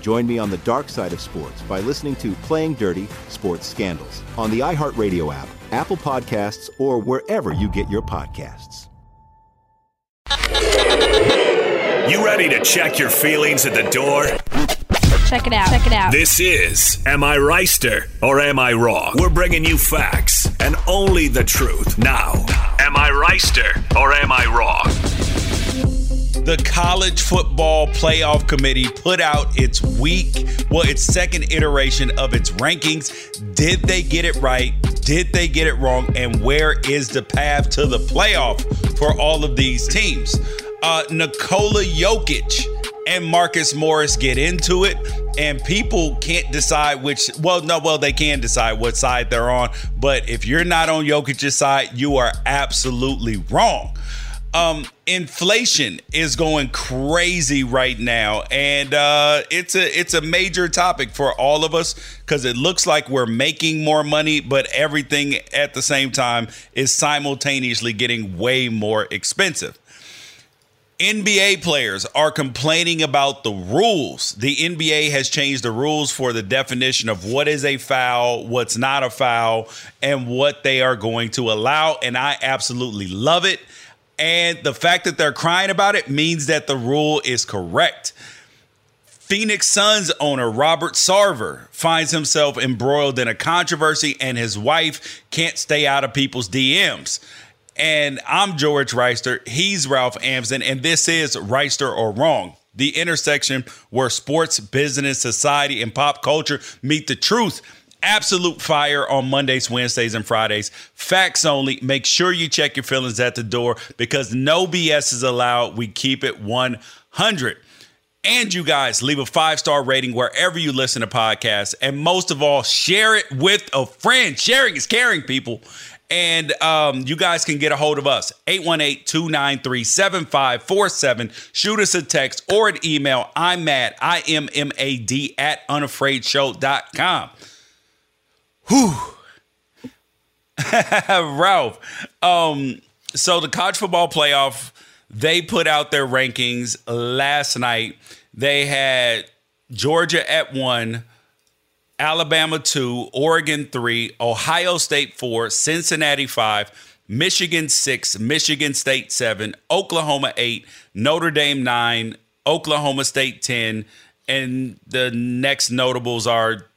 Join me on the dark side of sports by listening to Playing Dirty Sports Scandals on the iHeartRadio app, Apple Podcasts, or wherever you get your podcasts. You ready to check your feelings at the door? Check it out. Check it out. This is Am I Reister or Am I Wrong? We're bringing you facts and only the truth. Now, Am I Reister or Am I Wrong? The College Football Playoff Committee put out its week, well, its second iteration of its rankings. Did they get it right? Did they get it wrong? And where is the path to the playoff for all of these teams? Uh, Nikola Jokic and Marcus Morris get into it, and people can't decide which. Well, no, well they can decide what side they're on, but if you're not on Jokic's side, you are absolutely wrong. Um, inflation is going crazy right now, and uh, it's a it's a major topic for all of us because it looks like we're making more money, but everything at the same time is simultaneously getting way more expensive. NBA players are complaining about the rules. The NBA has changed the rules for the definition of what is a foul, what's not a foul, and what they are going to allow. And I absolutely love it. And the fact that they're crying about it means that the rule is correct. Phoenix Suns owner Robert Sarver finds himself embroiled in a controversy, and his wife can't stay out of people's DMs. And I'm George Reister. He's Ralph Amsden, and this is Reister or Wrong, the intersection where sports, business, society, and pop culture meet the truth Absolute fire on Mondays, Wednesdays, and Fridays. Facts only. Make sure you check your feelings at the door because no BS is allowed. We keep it 100. And you guys leave a five star rating wherever you listen to podcasts. And most of all, share it with a friend. Sharing is caring, people. And um, you guys can get a hold of us 818 293 7547. Shoot us a text or an email. I'm mad, I M M A D, at unafraidshow.com. Whew. Ralph. Um, so the college football playoff, they put out their rankings last night. They had Georgia at one, Alabama two, Oregon three, Ohio State four, Cincinnati five, Michigan six, Michigan State seven, Oklahoma eight, Notre Dame nine, Oklahoma State ten, and the next notables are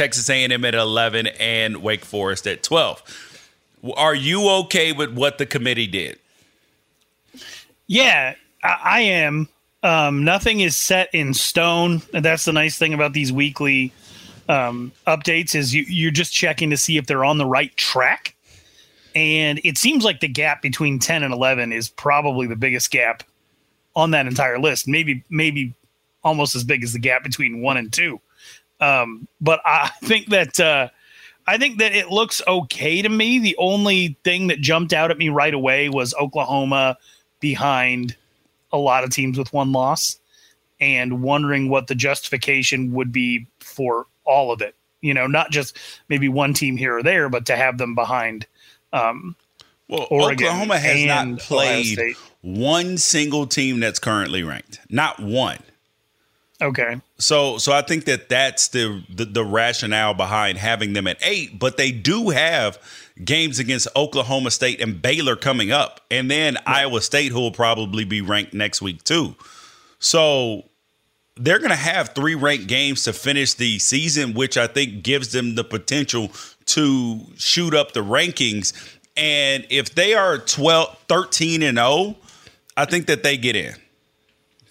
Texas A&M at 11 and Wake Forest at 12. Are you okay with what the committee did? Yeah, I, I am. Um, nothing is set in stone. And that's the nice thing about these weekly um, updates is you, you're just checking to see if they're on the right track. And it seems like the gap between 10 and 11 is probably the biggest gap on that entire list. Maybe, maybe almost as big as the gap between one and two. Um, but I think that uh, I think that it looks okay to me. The only thing that jumped out at me right away was Oklahoma behind a lot of teams with one loss, and wondering what the justification would be for all of it. You know, not just maybe one team here or there, but to have them behind. Um, well, Oregon Oklahoma has not played one single team that's currently ranked. Not one. Okay. So so I think that that's the, the, the rationale behind having them at 8, but they do have games against Oklahoma State and Baylor coming up and then. Iowa State who will probably be ranked next week too. So they're going to have three ranked games to finish the season which I think gives them the potential to shoot up the rankings and if they are 12 13 and 0, I think that they get in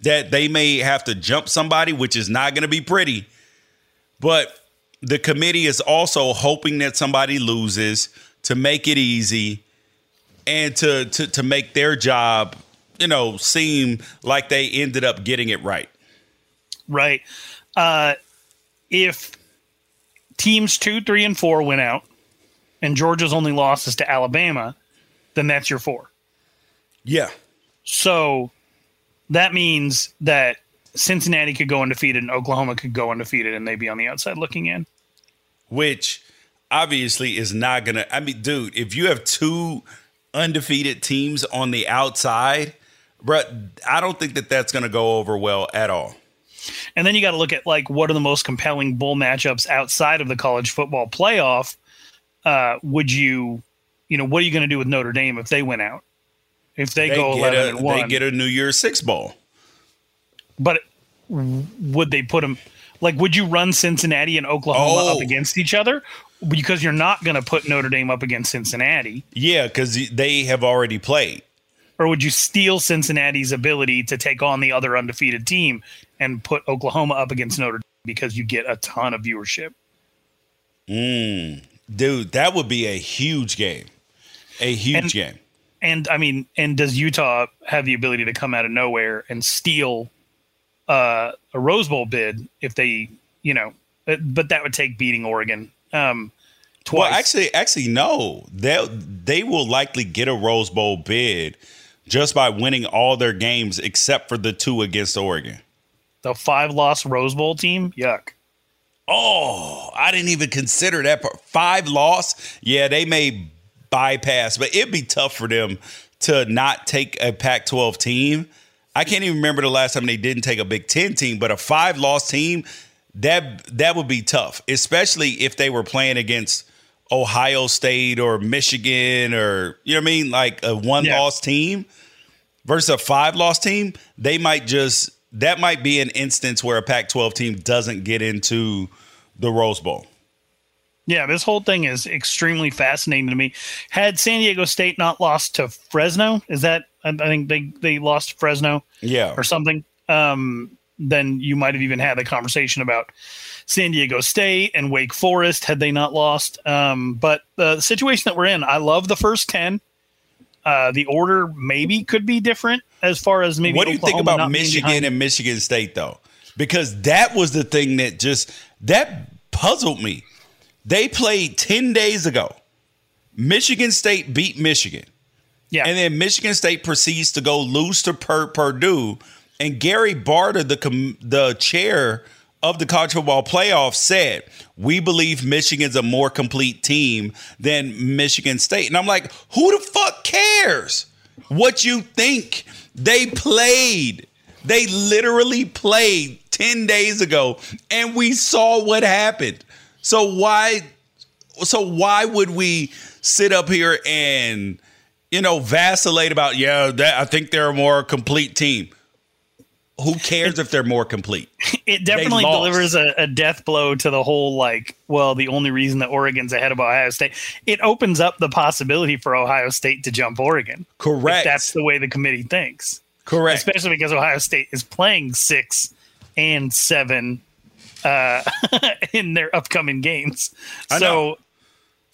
that they may have to jump somebody, which is not going to be pretty. But the committee is also hoping that somebody loses to make it easy and to to to make their job, you know, seem like they ended up getting it right. Right. Uh, if teams two, three, and four went out, and Georgia's only loss is to Alabama, then that's your four. Yeah. So that means that Cincinnati could go undefeated and Oklahoma could go undefeated and they'd be on the outside looking in. Which obviously is not going to. I mean, dude, if you have two undefeated teams on the outside, but I don't think that that's going to go over well at all. And then you got to look at like what are the most compelling bowl matchups outside of the college football playoff. Uh, would you, you know, what are you going to do with Notre Dame if they went out? If they, they go eleven a, and one. They get a New Year's Six bowl. But would they put them? Like, would you run Cincinnati and Oklahoma oh. up against each other? Because you're not going to put Notre Dame up against Cincinnati. Yeah, because they have already played. Or would you steal Cincinnati's ability to take on the other undefeated team and put Oklahoma up against Notre Dame because you get a ton of viewership? Mm, dude, that would be a huge game. A huge and, game and I mean, and does Utah have the ability to come out of nowhere and steal uh, a Rose Bowl bid if they, you know, but that would take beating Oregon. Um, twice. Well, actually, actually, no. They they will likely get a Rose Bowl bid just by winning all their games except for the two against Oregon. The five loss Rose Bowl team, yuck. Oh, I didn't even consider that part. Five loss. Yeah, they may bypass, but it'd be tough for them to not take a Pac 12 team. I can't even remember the last time they didn't take a Big Ten team, but a five loss team, that that would be tough, especially if they were playing against Ohio State or Michigan or you know what I mean, like a one yeah. loss team versus a five loss team. They might just that might be an instance where a Pac 12 team doesn't get into the Rose Bowl. Yeah, this whole thing is extremely fascinating to me. Had San Diego State not lost to Fresno, is that I think they they lost to Fresno, yeah, or something. Um, then you might have even had a conversation about San Diego State and Wake Forest had they not lost. Um, but the situation that we're in, I love the first ten. Uh, the order maybe could be different as far as maybe. What do you Oklahoma think about Michigan and Michigan State though? Because that was the thing that just that puzzled me. They played 10 days ago. Michigan State beat Michigan. Yeah. And then Michigan State proceeds to go lose to per- Purdue. And Gary Barta, the, com- the chair of the college football playoff, said, We believe Michigan's a more complete team than Michigan State. And I'm like, Who the fuck cares what you think? They played. They literally played 10 days ago, and we saw what happened. So why so why would we sit up here and you know vacillate about yeah that I think they're a more complete team. Who cares if they're more complete? It definitely delivers a, a, death blow to the whole like, well, the only reason that Oregon's ahead of Ohio State, it opens up the possibility for Ohio State to jump Oregon. Correct. that's the way the committee thinks. Correct. Especially because Ohio State is playing six and seven uh, in their upcoming games. I so, know.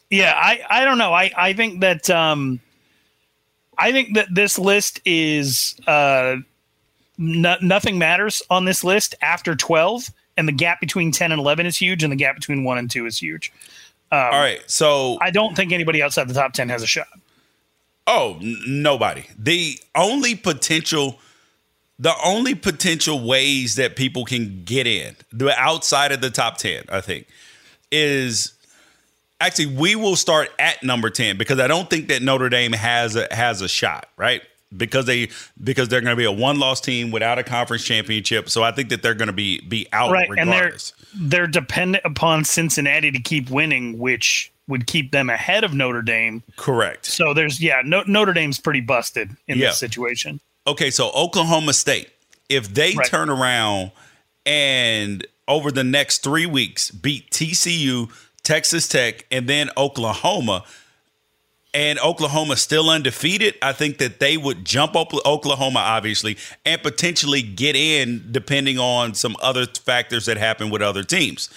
yeah, I, I don't know. I, I think that um, I think that this list is uh, no, nothing matters on this list after 12 and the gap between 10 and 11 is huge and the gap between 1 and 2 is huge. Um, All right. So I don't think anybody outside the top 10 has a shot. Oh, n- nobody. The only potential the only potential ways that people can get in, the outside of the top 10, I think, is actually we will start at number 10 because I don't think that Notre Dame has a has a shot, right? Because they because they're going to be a one-loss team without a conference championship, so I think that they're going to be be out right, and they're they're dependent upon Cincinnati to keep winning, which would keep them ahead of Notre Dame. Correct. So there's yeah, no, Notre Dame's pretty busted in Yeah. this situation. Okay, so Oklahoma State, if they Right. turn around and over the next three weeks beat TCU, Texas Tech, and then Oklahoma, and Oklahoma still undefeated, I think that they would jump Okla- Oklahoma, obviously, and potentially get in depending on some other factors that happen with other teams.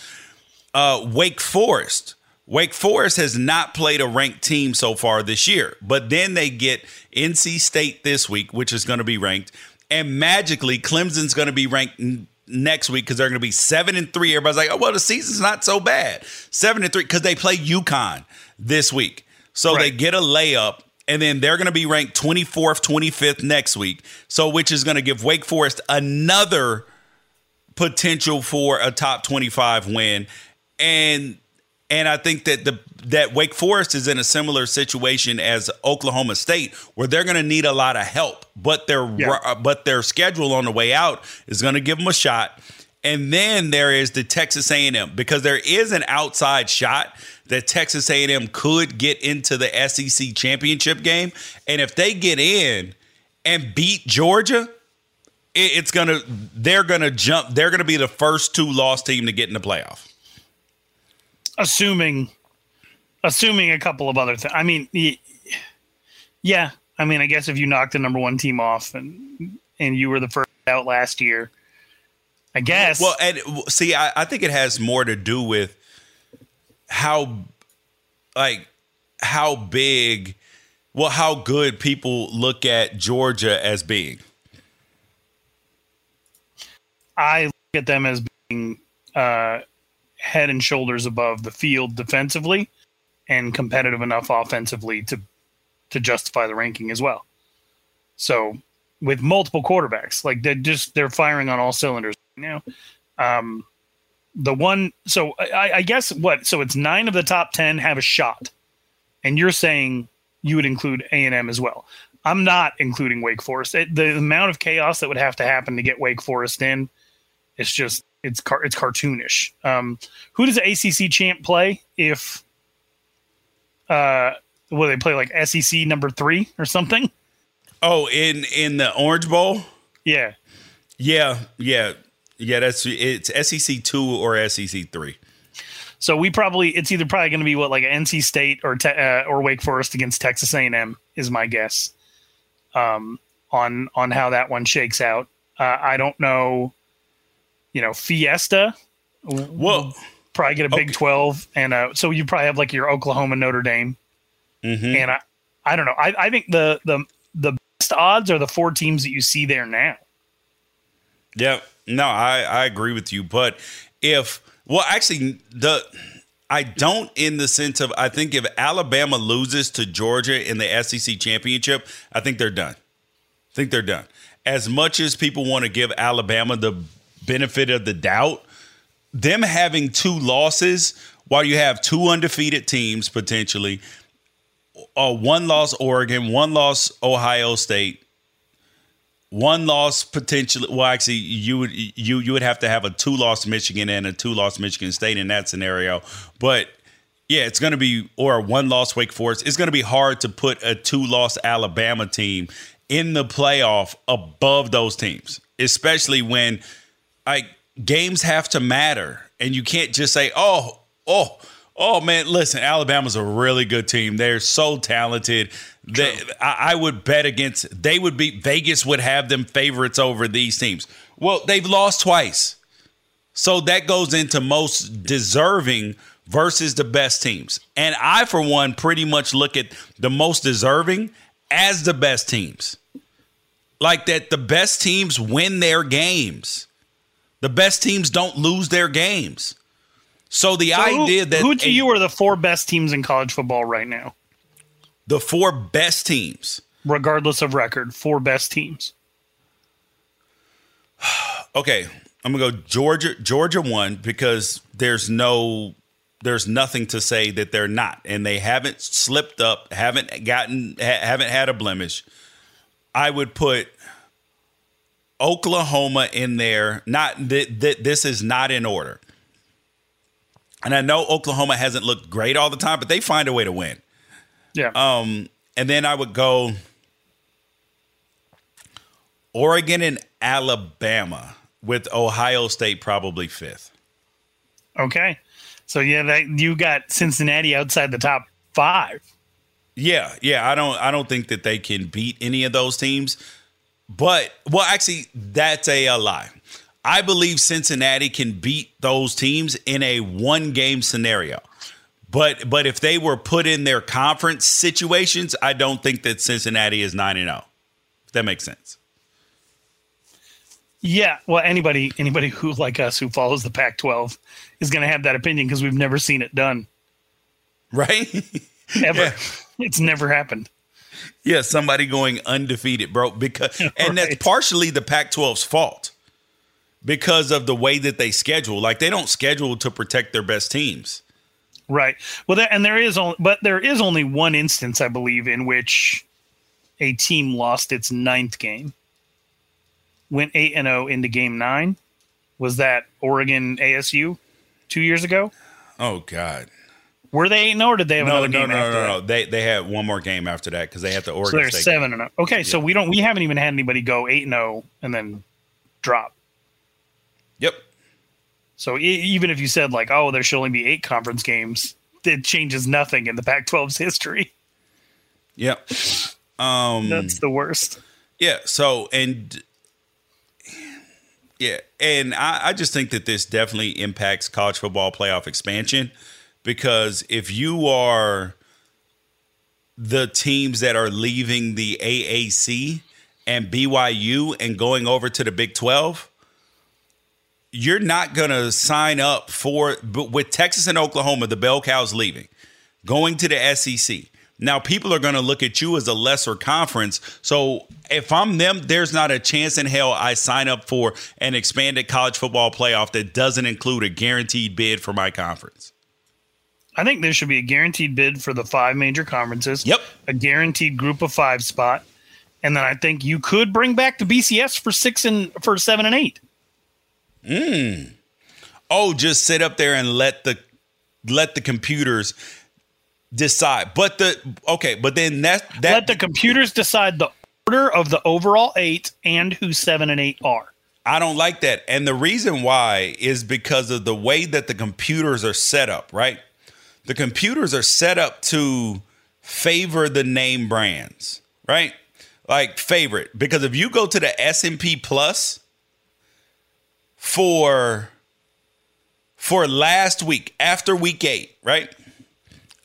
Uh, Wake Forest. Wake Forest has not played a ranked team so far this year, but then they get NC State this week, which is going to be ranked, and magically Clemson's going to be ranked n- next week because they're going to be seven and three. Everybody's like, "Oh well, the season's not so bad." Seven and three because they play UConn this week, so they get a layup. And then they're going to be ranked 24th, 25th next week. So, which is going to give Wake Forest another potential for a top 25 win and and I think that the that Wake Forest is in a similar situation as Oklahoma State where they're going to need a lot of help but their Yeah. Uh, but their schedule on the way out is going to give them a shot. And then there is the Texas A&M because there is an outside shot that Texas A&M could get into the SEC championship game. And if they get in and beat Georgia it's gonna they're gonna jump they're gonna be the first two lost team to get in the playoff assuming assuming a couple of other things. I mean, yeah. I mean, I guess if you knocked the number one team off and and you were the first out last year, I guess. well and see I, I think it has more to do with how like how big well how good people look at georgia as being I look at them as being uh, head and shoulders above the field defensively and competitive enough offensively to to justify the ranking as well. So with multiple quarterbacks, like they're just they're firing on all cylinders right now. Um, the one, so I, I guess what? So it's nine of the top ten have a shot, and you're saying you would include A and M as well. I'm not including Wake Forest. It, the amount of chaos that would have to happen to get Wake Forest in, it's just it's car, it's cartoonish. Um, who does the ACC champ play if? Uh, will they play like SEC number three or something? oh in in the orange bowl Yeah, yeah yeah yeah that's it's sec 2 or sec 3 So we probably it's either probably going to be what like NC State or te- uh, or Wake Forest against Texas A&M is my guess. Um, on on how that one shakes out, uh, I don't know. You know, Fiesta well probably get a Big Okay. Twelve, and uh, so you probably have like your Oklahoma Notre Dame, mhm. and I I don't know. I, I think the the the best odds are the four teams that you see there now. Yeah, no, I I agree with you, but if well, actually, the I don't in the sense of I think if Alabama loses to Georgia in the SEC championship, I think they're done. I think they're done. As much as people want to give Alabama the benefit of the doubt, them having two losses while you have two undefeated teams potentially, uh, one loss Oregon, one loss Ohio State, one loss potentially. Well, actually, you would you you would have to have a two loss Michigan and a two loss Michigan State in that scenario. But yeah, it's going to be or a one loss Wake Forest. It's going to be hard to put a two loss Alabama team in the playoff above those teams, especially when like games have to matter, and you can't just say, "Oh, oh." Oh man, listen, Alabama's a really good team. They're so talented. They, I, I would bet against. They would be Vegas would have them favorites over these teams. Well, they've lost twice, so that goes into most deserving versus the best teams. And I, for one, pretty much look at the most deserving as the best teams. Like that, the best teams win their games. The best teams don't lose their games. So the so idea who, that who to a, you are the four best teams in college football right now? The four best teams, regardless of record, four best teams. okay, I'm gonna go Georgia. Georgia won because there's no, there's nothing to say that they're not, and they haven't slipped up, haven't gotten, ha- haven't had a blemish. I would put Oklahoma in there. Not that th- this is not in order. And I know Oklahoma hasn't looked great all the time, but they find a way to win. Yeah. Um, and then I would go Oregon and Alabama with Ohio State probably fifth. Okay. So yeah, that you got Cincinnati outside the top five. Yeah, yeah. I don't I don't think that they can beat any of those teams. But well, actually, that's a, a lie. I believe Cincinnati can beat those teams in a one game scenario. But but if they were put in their conference situations, I don't think that Cincinnati is 9 and 0. If that makes sense. Yeah, well anybody anybody who like us who follows the Pac-12 is going to have that opinion because we've never seen it done. Right? Ever. Yeah. It's never happened. Yeah, somebody going undefeated, bro, because and right. that's partially the Pac-12's fault because of the way that they schedule. Like they don't schedule to protect their best teams. Right. Well, that, and there is only, but there is only one instance, I believe, in which a team lost its ninth game, went eight and zero oh into game nine. Was that Oregon ASU two years ago? Oh God. Were they eight and zero, oh, or did they have no, another no, game? No, no, no, no, They they had one more game after that because they had the Oregon. So they're State seven game. and zero. Okay, yeah. so we don't we haven't even had anybody go eight and zero and then drop. Yep. So e- even if you said like, oh, there should only be eight conference games, it changes nothing in the Pac-12's history. Yep. Um, That's the worst. Yeah. So and yeah, and I, I just think that this definitely impacts college football playoff expansion because if you are the teams that are leaving the AAC and BYU and going over to the Big 12, you're not going to sign up for but with Texas and Oklahoma, the bell cows leaving, going to the SEC. Now people are going to look at you as a lesser conference. So if I'm them, there's not a chance in hell I sign up for an expanded college football playoff that doesn't include a guaranteed bid for my conference. I think there should be a guaranteed bid for the five major conferences. Yep. A guaranteed group of five spot. And then I think you could bring back the BCS for six and for seven and eight. Mm. Oh, just sit up there and let the let the computers decide. But the okay, but then that that let the computers decide the order of the overall eight and who seven and eight are. I don't like that. And the reason why is because of the way that the computers are set up, right? The computers are set up to favor the name brands, right? Like favorite. Because if you go to the S&P Plus, for for last week after week eight, right?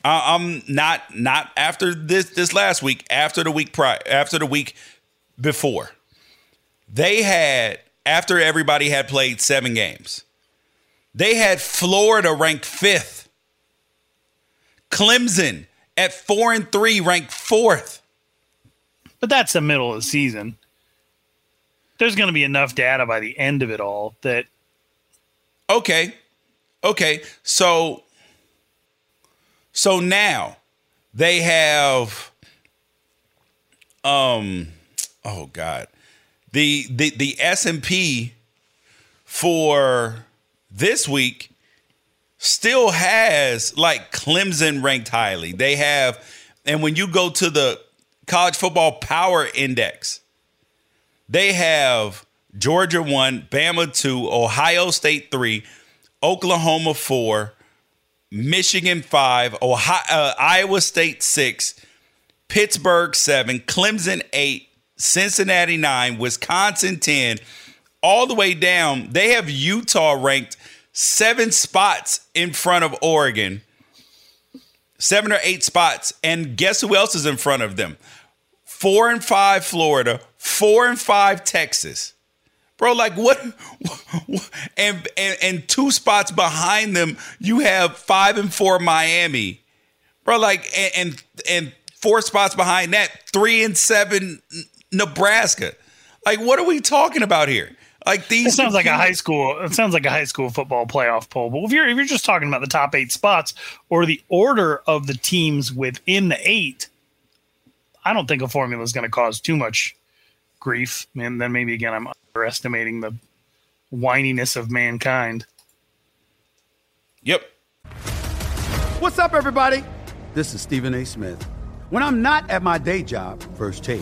I'm not not after this this last week, after the week prior, after the week before. They had after everybody had played seven games. They had Florida ranked fifth. Clemson at four and three ranked fourth. But that's the middle of the season. There's going to be enough data by the end of it all that okay. Okay. So so now they have um oh god. The the the S&P for this week still has like Clemson ranked highly. They have and when you go to the college football power index they have Georgia one, Bama two, Ohio State three, Oklahoma four, Michigan five, Ohio, uh, Iowa State six, Pittsburgh seven, Clemson eight, Cincinnati nine, Wisconsin ten, all the way down. They have Utah ranked seven spots in front of Oregon, seven or eight spots, and guess who else is in front of them? Four and five Florida, four and five Texas. Bro, like what? And, and and two spots behind them, you have five and four Miami, bro. Like and and, and four spots behind that, three and seven Nebraska. Like, what are we talking about here? Like these. It sounds like a high school. It sounds like a high school football playoff poll. But if you're if you're just talking about the top eight spots or the order of the teams within the eight, I don't think a formula is going to cause too much grief. And then maybe again, I'm underestimating the whininess of mankind. Yep. What's up, everybody? This is Stephen A. Smith. When I'm not at my day job, First Take,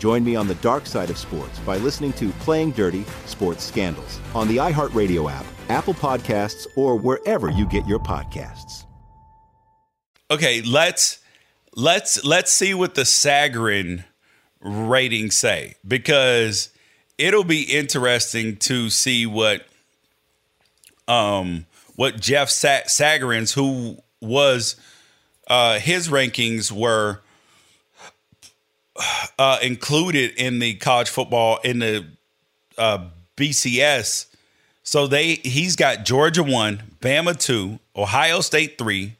Join me on the dark side of sports by listening to Playing Dirty Sports Scandals on the iHeartRadio app, Apple Podcasts, or wherever you get your podcasts. Okay, let's let's let's see what the Sagarin ratings say because it'll be interesting to see what um what Jeff Sa- Sagarin's who was uh his rankings were uh, included in the college football in the uh, BCS. So they he's got Georgia one, Bama two, Ohio State three,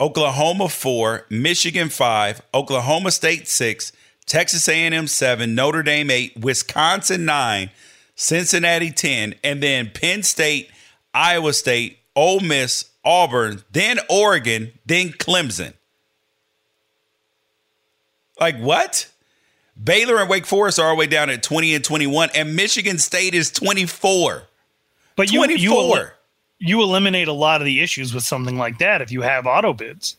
Oklahoma four, Michigan five, Oklahoma State six, Texas A&M seven, Notre Dame eight, Wisconsin nine, Cincinnati ten, and then Penn State, Iowa State, Ole Miss, Auburn, then Oregon, then Clemson. Like what? Baylor and Wake Forest are all the way down at 20 and 21, and Michigan State is 24. But you 24. you, you eliminate a lot of the issues with something like that if you have auto bids.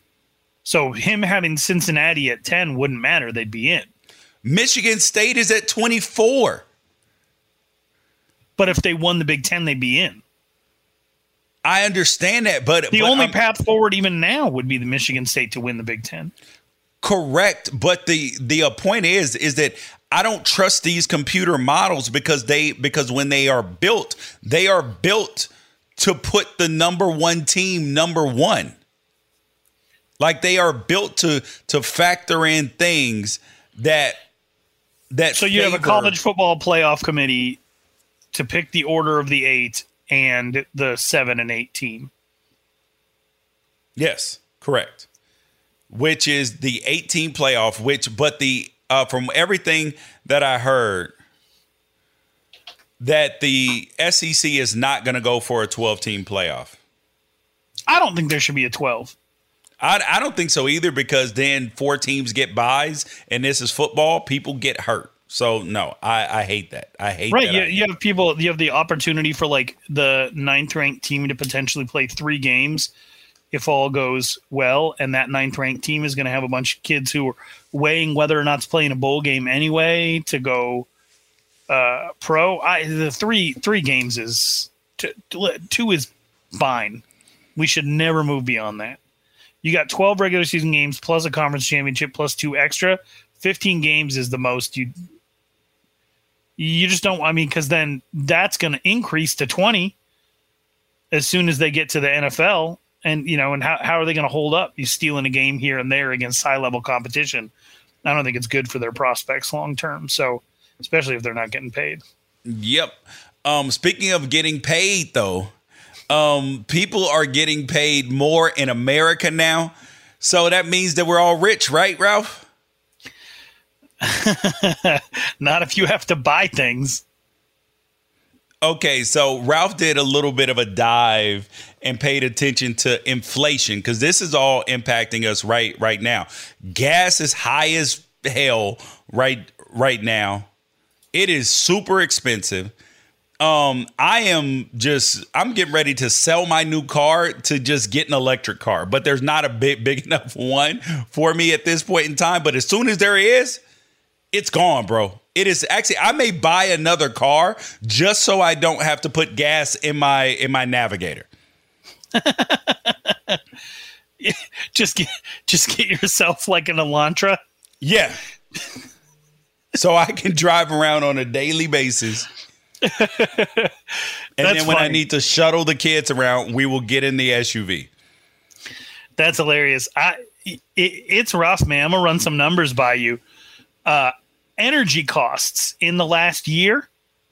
So him having Cincinnati at 10 wouldn't matter. They'd be in. Michigan State is at 24. But if they won the Big Ten, they'd be in. I understand that, but The but only I'm- path forward, even now, would be the Michigan State to win the Big Ten. Correct, but the the uh, point is is that I don't trust these computer models because they because when they are built, they are built to put the number one team number one. Like they are built to to factor in things that that So you have a college football playoff committee to pick the order of the eight and the seven and eight team. Yes, correct. Which is the 18 playoff, which but the uh from everything that I heard that the SEC is not going to go for a 12 team playoff. I don't think there should be a 12. I, I don't think so either because then four teams get buys and this is football. People get hurt. So no, I, I hate that. I hate Right. that. You, you have people, you have the opportunity for like the ninth ranked team to potentially play three games if all goes well. And that ninth ranked team is going to have a bunch of kids who are weighing whether or not to play in a bowl game anyway to go uh, pro. I, the three, three games is two, two is fine. We should never move beyond that. You got 12 regular season games plus a conference championship plus two extra. 15 games is the most you you just don't i mean because then that's going to increase to 20 as soon as they get to the nfl and you know and how, how are they going to hold up you stealing a game here and there against high level competition i don't think it's good for their prospects long term so especially if they're not getting paid Yep. Um, speaking of getting paid, though, um, people are getting paid more in America now. So that means that we're all rich, right, Ralph? not if you have to buy things Okay, so Ralph did a little bit of a dive and paid attention to inflation because this is all impacting us right right now. Gas is high as hell right right now. It is super expensive. Um, I am just I'm getting ready to sell my new car to just get an electric car, but there's not a big big enough one for me at this point in time. But as soon as there is, it's gone, bro. It is actually I may buy another car just so I don't have to put gas in my in my navigator. just get just get yourself like an elantra Yeah. so I can drive around on a daily basis. and then when I need to shuttle the kids around, we will get in the SUV. That's hilarious. I it, it's rough, man. I'm gonna run some numbers by you. Uh, energy costs in the last year,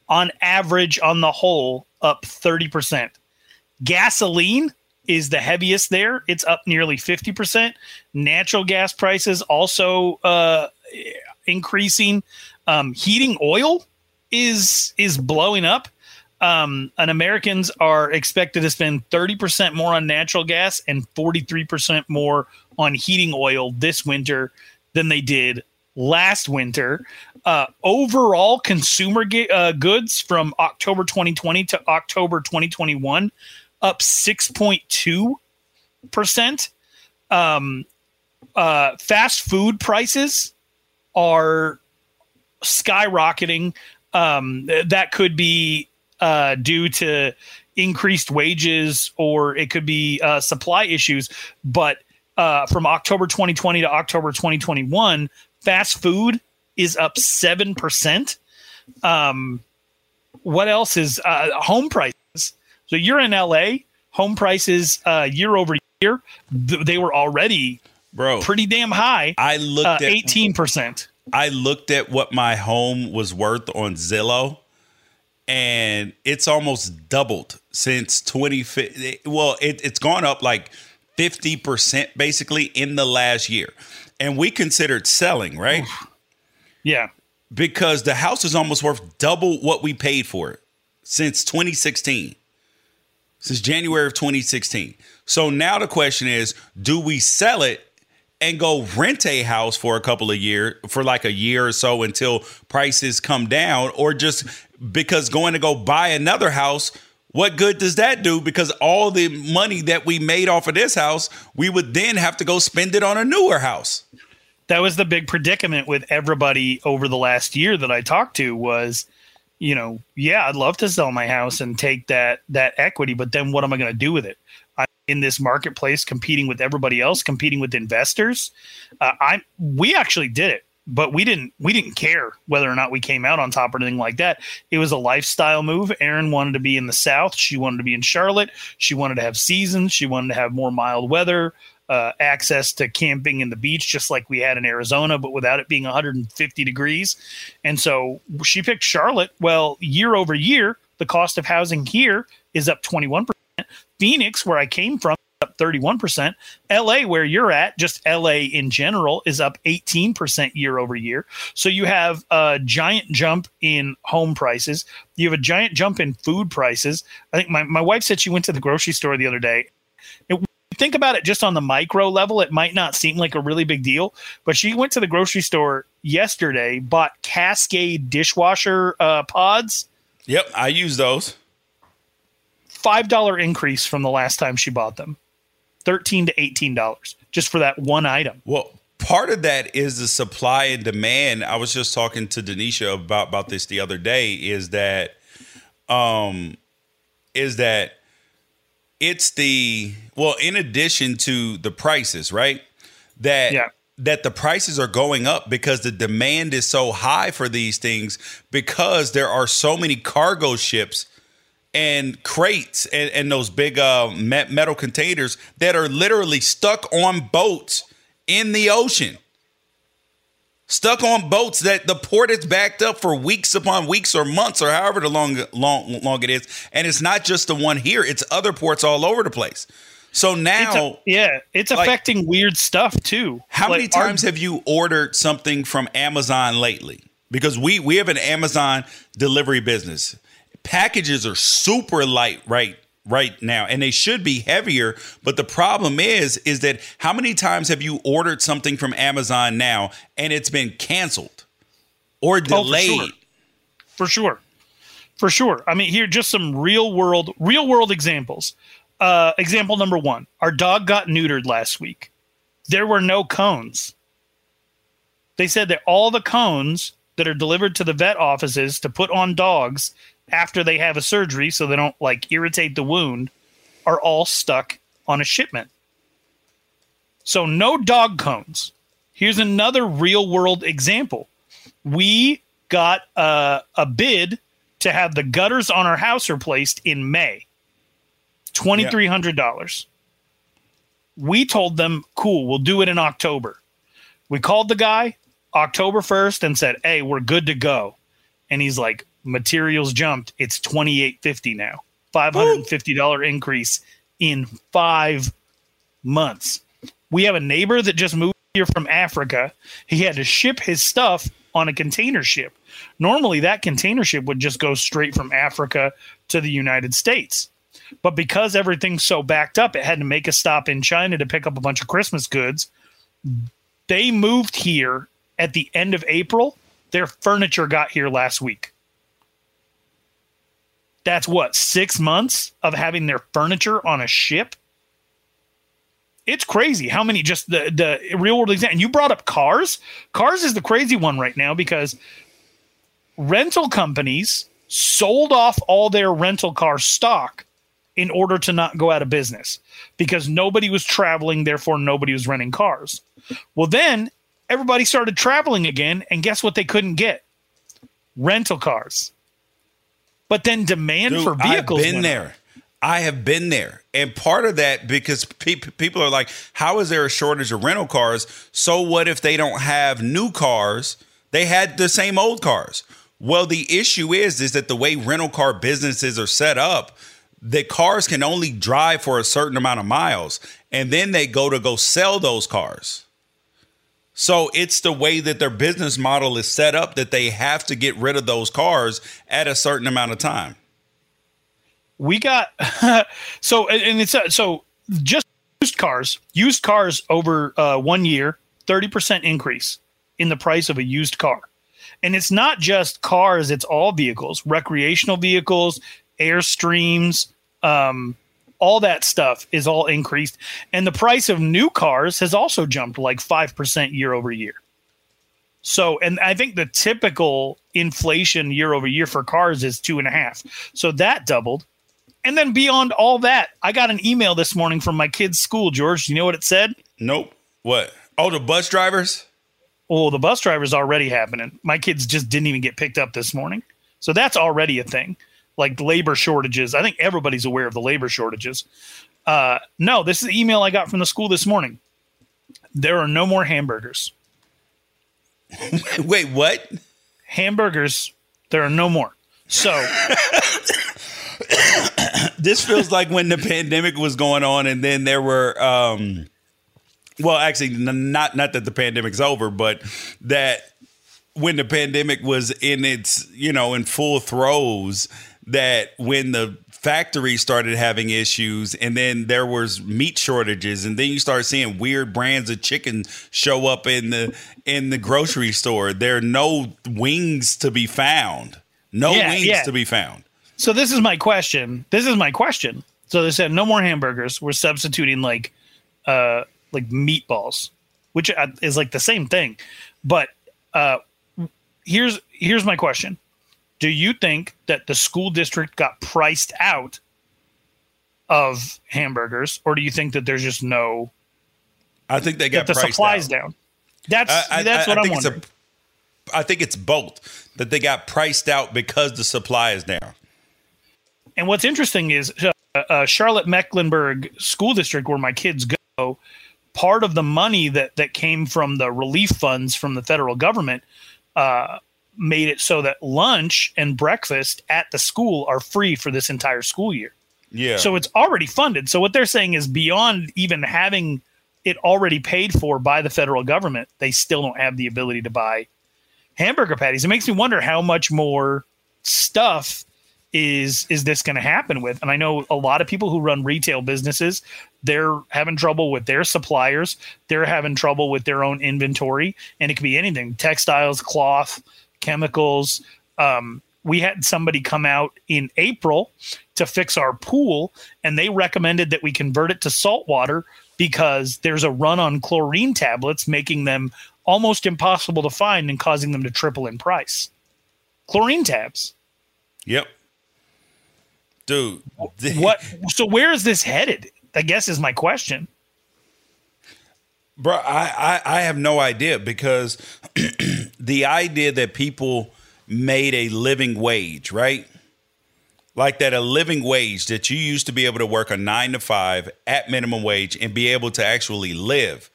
on average, on the whole, up thirty percent. Gasoline is the heaviest there. It's up nearly fifty percent. Natural gas prices also uh, increasing. Um, heating oil is is blowing up um, and Americans are expected to spend 30% more on natural gas and 43% more on heating oil this winter than they did last winter. Uh, overall, consumer ga- uh, goods from October 2020 to October 2021 up 6.2%. Um, uh, fast food prices are skyrocketing. Um, th- that could be uh, due to increased wages or it could be uh, supply issues. But uh, from October 2020 to October 2021, fast food is up 7%. Um, what else is uh, home prices? So you're in LA, home prices uh, year over year, th- they were already Bro, pretty damn high. I looked Uh, at 18%. I looked at what my home was worth on Zillow, and it's almost doubled since 20. Well, it, it's gone up like 50% basically in the last year. And we considered selling, right? Yeah. Because the house is almost worth double what we paid for it since 2016. Since January of 2016. So now the question is do we sell it and go rent a house for a couple of years for like a year or so until prices come down or just because going to go buy another house what good does that do? Because all the money that we made off of this house we would then have to go spend it on a newer house. That was the big predicament with everybody over the last year that I talked to was you know yeah I'd love to sell my house and take that that equity but then what am I going to do with it? I'm in this marketplace competing with everybody else competing with investors. Uh, i we actually did it but we didn't we didn't care whether or not we came out on top or anything like that. It was a lifestyle move. Erin wanted to be in the south. She wanted to be in charlotte. She wanted to have seasons. She wanted to have more mild weather uh, access to camping in the beach just like we had in arizona but without it being 150 degrees. And so she picked charlotte. Well year over year the cost of housing here is up 21% Phoenix, where I came from, 31%. LA, where you're at, just LA in general, is up 18% year over year. So you have a giant jump in home prices. You have a giant jump in food prices. I think my, my wife said she went to the grocery store the other day. It, think about it just on the micro level, it might not seem like a really big deal, but she went to the grocery store yesterday, bought Cascade dishwasher uh, pods. Yep, I use those five dollar increase from the last time she bought them, thirteen to eighteen dollars just for that one item. Well, part of that is the supply and demand. I was just talking to Denisha about about this the other day. Is that, um, is that it's the well, in addition to the prices, right? That yeah that the prices are going up because the demand is so high for these things because there are so many cargo ships and crates and, and those big uh, metal containers that are literally stuck on boats in the ocean. Stuck on boats that the port is backed up for weeks upon weeks or months or however long long long it is, and it's not just the one here; it's other ports all over the place. So now, it's a, yeah, it's like, affecting weird stuff too. How like, many times our, have you ordered something from Amazon lately? Because we we have an Amazon delivery business packages are super light right right now and they should be heavier but the problem is is that how many times have you ordered something from Amazon now and it's been canceled or delayed oh, for, sure. for sure. For sure. I mean here just some real world real world examples. Uh example number 1 our dog got neutered last week. There were no cones. They said that all the cones that are delivered to the vet offices to put on dogs after they have a surgery so they don't like irritate the wound are all stuck on a shipment. So no dog cones. Here's another real world example. We got a, a bid to have the gutters on our house replaced in May. $2,300. We told them, cool, we'll do it in October. We called the guy October 1st and said, hey, we're good to go. And he's like, materials jumped. It's twenty eight fifty now. Five hundred and fifty dollar increase in five months. We have a neighbor that just moved here from Africa. He had to ship his stuff on a container ship. Normally, that container ship would just go straight from Africa to the United States. But because everything's so backed up, it had to make a stop in China to pick up a bunch of Christmas goods. They moved here at the end of April. Their furniture got here last week that's what six months of having their furniture on a ship? It's crazy how many just the the real world example. And you brought up cars. Cars is the crazy one right now because rental companies sold off all their rental car stock in order to not go out of business because nobody was traveling therefore nobody was renting cars. Well then everybody started traveling again and guess what they couldn't get? Rental cars but then demand Dude, for vehicles. I've been there. Up. I have been there. And part of that, because pe- people are like, how is there a shortage of rental cars? So what if they don't have new cars? They had the same old cars. Well, the issue is, is that the way rental car businesses are set up, the cars can only drive for a certain amount of miles. And then they go to go sell those cars. So it's the way that their business model is set up that they have to get rid of those cars at a certain amount of time. We got so and it's uh, so just used cars, used cars over uh, one year, 30% increase in the price of a used car. And it's not just cars, it's all vehicles, recreational vehicles, Airstreams, um, all that stuff is all increased. And the price of new cars has also jumped like 5% year over year. So, and I think the typical inflation year over year for cars is two and a half. So that doubled. And then beyond all that, I got an email this morning from my kid's school, George. You know what it said? Nope. What? Oh, the bus drivers? Oh, the bus drivers already happening. My kids just didn't even get picked up this morning. So that's already a thing. Like labor shortages. I think everybody's aware of the labor shortages. Uh, no, this is the email I got from the school this morning. There are no more hamburgers. Wait, what? Hamburgers, there are no more. So this feels like when the pandemic was going on and then there were um well actually not not that the pandemic's over but that when the pandemic was in its you know in full throes that when the factory started having issues and then there was meat shortages and then you start seeing weird brands of chicken show up in the in the grocery store there are no wings to be found. No yeah, wings yeah. to be found. So this is my question. This is my question. So they said no more hamburgers. We're substituting like uh like meatballs which uh, is like the same thing. But uh here's here's my question do you think that the school district got priced out of hamburgers, or do you think that there's just no? I think they got the supplies out. down. That's I, that's I, what I am wondering. A, I think it's both that they got priced out because the supply is down. And what's interesting is uh, uh, Charlotte Mecklenburg School District, where my kids go, part of the money that that came from the relief funds from the federal government uh, made it so that lunch and breakfast at the school are free for this entire school year. Yeah. So it's already funded. So what they're saying is beyond even having it already paid for by the federal government, they still don't have the ability to buy hamburger patties. It makes me wonder how much more stuff is is this going to happen with? And I know a lot of people who run retail businesses, they're having trouble with their suppliers, they're having trouble with their own inventory, and it could be anything, textiles, cloth, chemicals. Um, we had somebody come out in April to fix our pool, and they recommended that we convert it to salt water because there's a run on chlorine tablets, making them almost impossible to find and causing them to triple in price. Chlorine tabs. Yep. Dude. what so where is this headed? I guess is my question. Bro, I, I, I have no idea because the idea that people made a living wage, right? Like that, a living wage that you used to be able to work a nine to five at minimum wage and be able to actually live.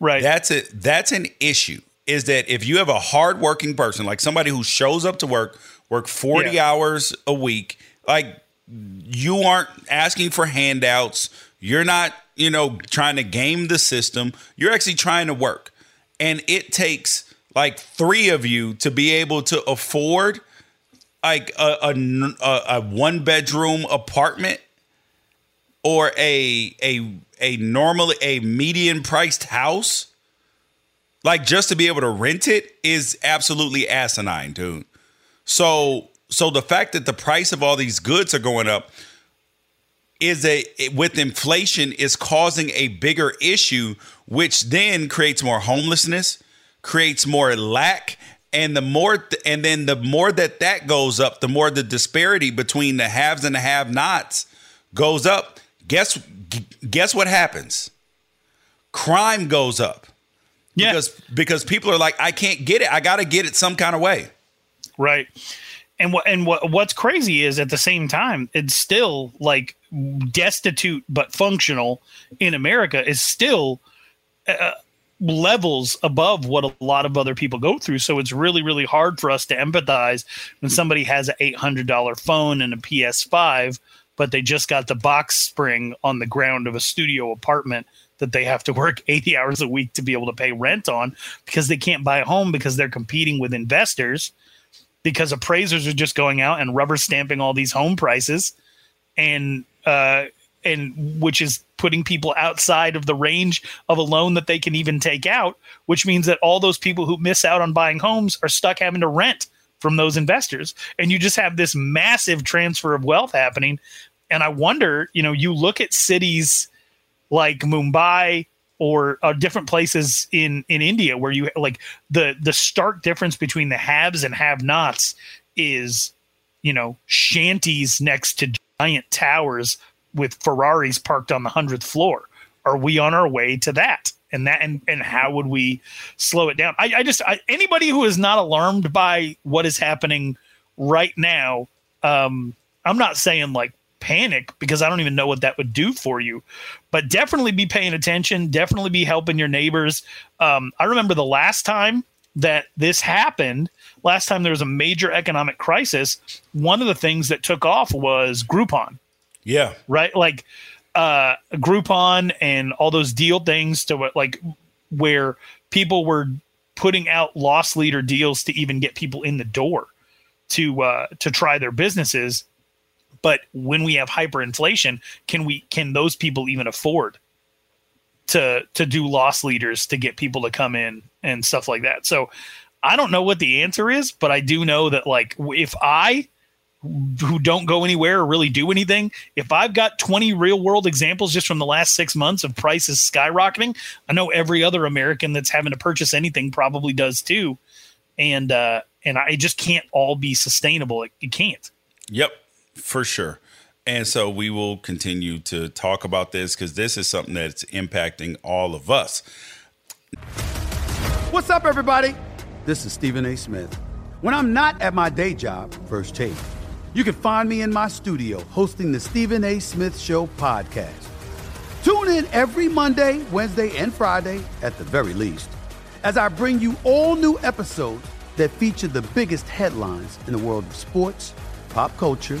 Right. That's it. That's an issue. Is that if you have a hardworking person, like somebody who shows up to work, work 40 yeah. hours a week, like you aren't asking for handouts. You're not, you know, trying to game the system. You're actually trying to work. And it takes like three of you to be able to afford like a, a, a one bedroom apartment or a a a normally a median priced house like just to be able to rent it is absolutely asinine dude so so the fact that the price of all these goods are going up is a with inflation is causing a bigger issue which then creates more homelessness creates more lack and the more th- and then the more that that goes up the more the disparity between the haves and the have nots goes up. Guess g- guess what happens? Crime goes up. Yeah. because because people are like i can't get it. I got to get it some kind of way. Right and what and what what's crazy is at the same time it's still like destitute but functional in america is still uh, levels above what a lot of other people go through. So it's really, really hard for us to empathize when somebody has an $800 phone and a PS5, but they just got the box spring on the ground of a studio apartment that they have to work 80 hours a week to be able to pay rent on because they can't buy a home because they're competing with investors because appraisers are just going out and rubber stamping all these home prices and uh and which is putting people outside of the range of a loan that they can even take out, which means that all those people who miss out on buying homes are stuck having to rent from those investors. And you just have this massive transfer of wealth happening. And I wonder, you know, you look at cities like Mumbai or uh, different places in in India where you like the the stark difference between the haves and have-nots is you know shanties next to giant towers with Ferraris parked on the 100th floor. Are we on our way to that? And that and, and how would we slow it down? I, I just I, anybody who is not alarmed by what is happening right now, um, I'm not saying like panic because I don't even know what that would do for you. But definitely be paying attention. Definitely be helping your neighbors. Um, I remember the last time that this happened, last time there was a major economic crisis, one of the things that took off was Groupon. Yeah. Right. Like uh, Groupon and all those deal things to like where people were putting out loss leader deals to even get people in the door to uh, to try their businesses. But when we have hyperinflation, can we can those people even afford to to do loss leaders to get people to come in and stuff like that? So I don't know what the answer is, but I do know that like if I who don't go anywhere or really do anything. If I've got 20 real world examples just from the last six months of prices skyrocketing, I know every other American that's having to purchase anything probably does too. And, uh, and I just can't all be sustainable. It, it can't. Yep, for sure. And so we will continue to talk about this because this is something that's impacting all of us. What's up, everybody? This is Stephen A. Smith. When I'm not at my day job, First Take you can find me in my studio hosting the Stephen A. Smith Show podcast. Tune in every Monday, Wednesday, and Friday, at the very least, as I bring you all new episodes that feature the biggest headlines in the world of sports, pop culture,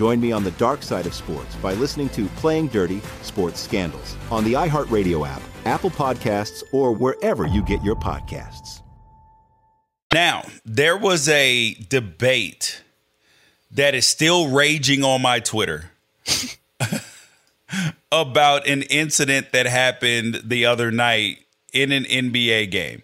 Join me on the dark side of sports by listening to Playing Dirty Sports Scandals on the iHeartRadio app Apple Podcasts, or wherever you get your podcasts. Now, there was a debate that is still raging on my Twitter about an incident that happened the other night in an NBA game.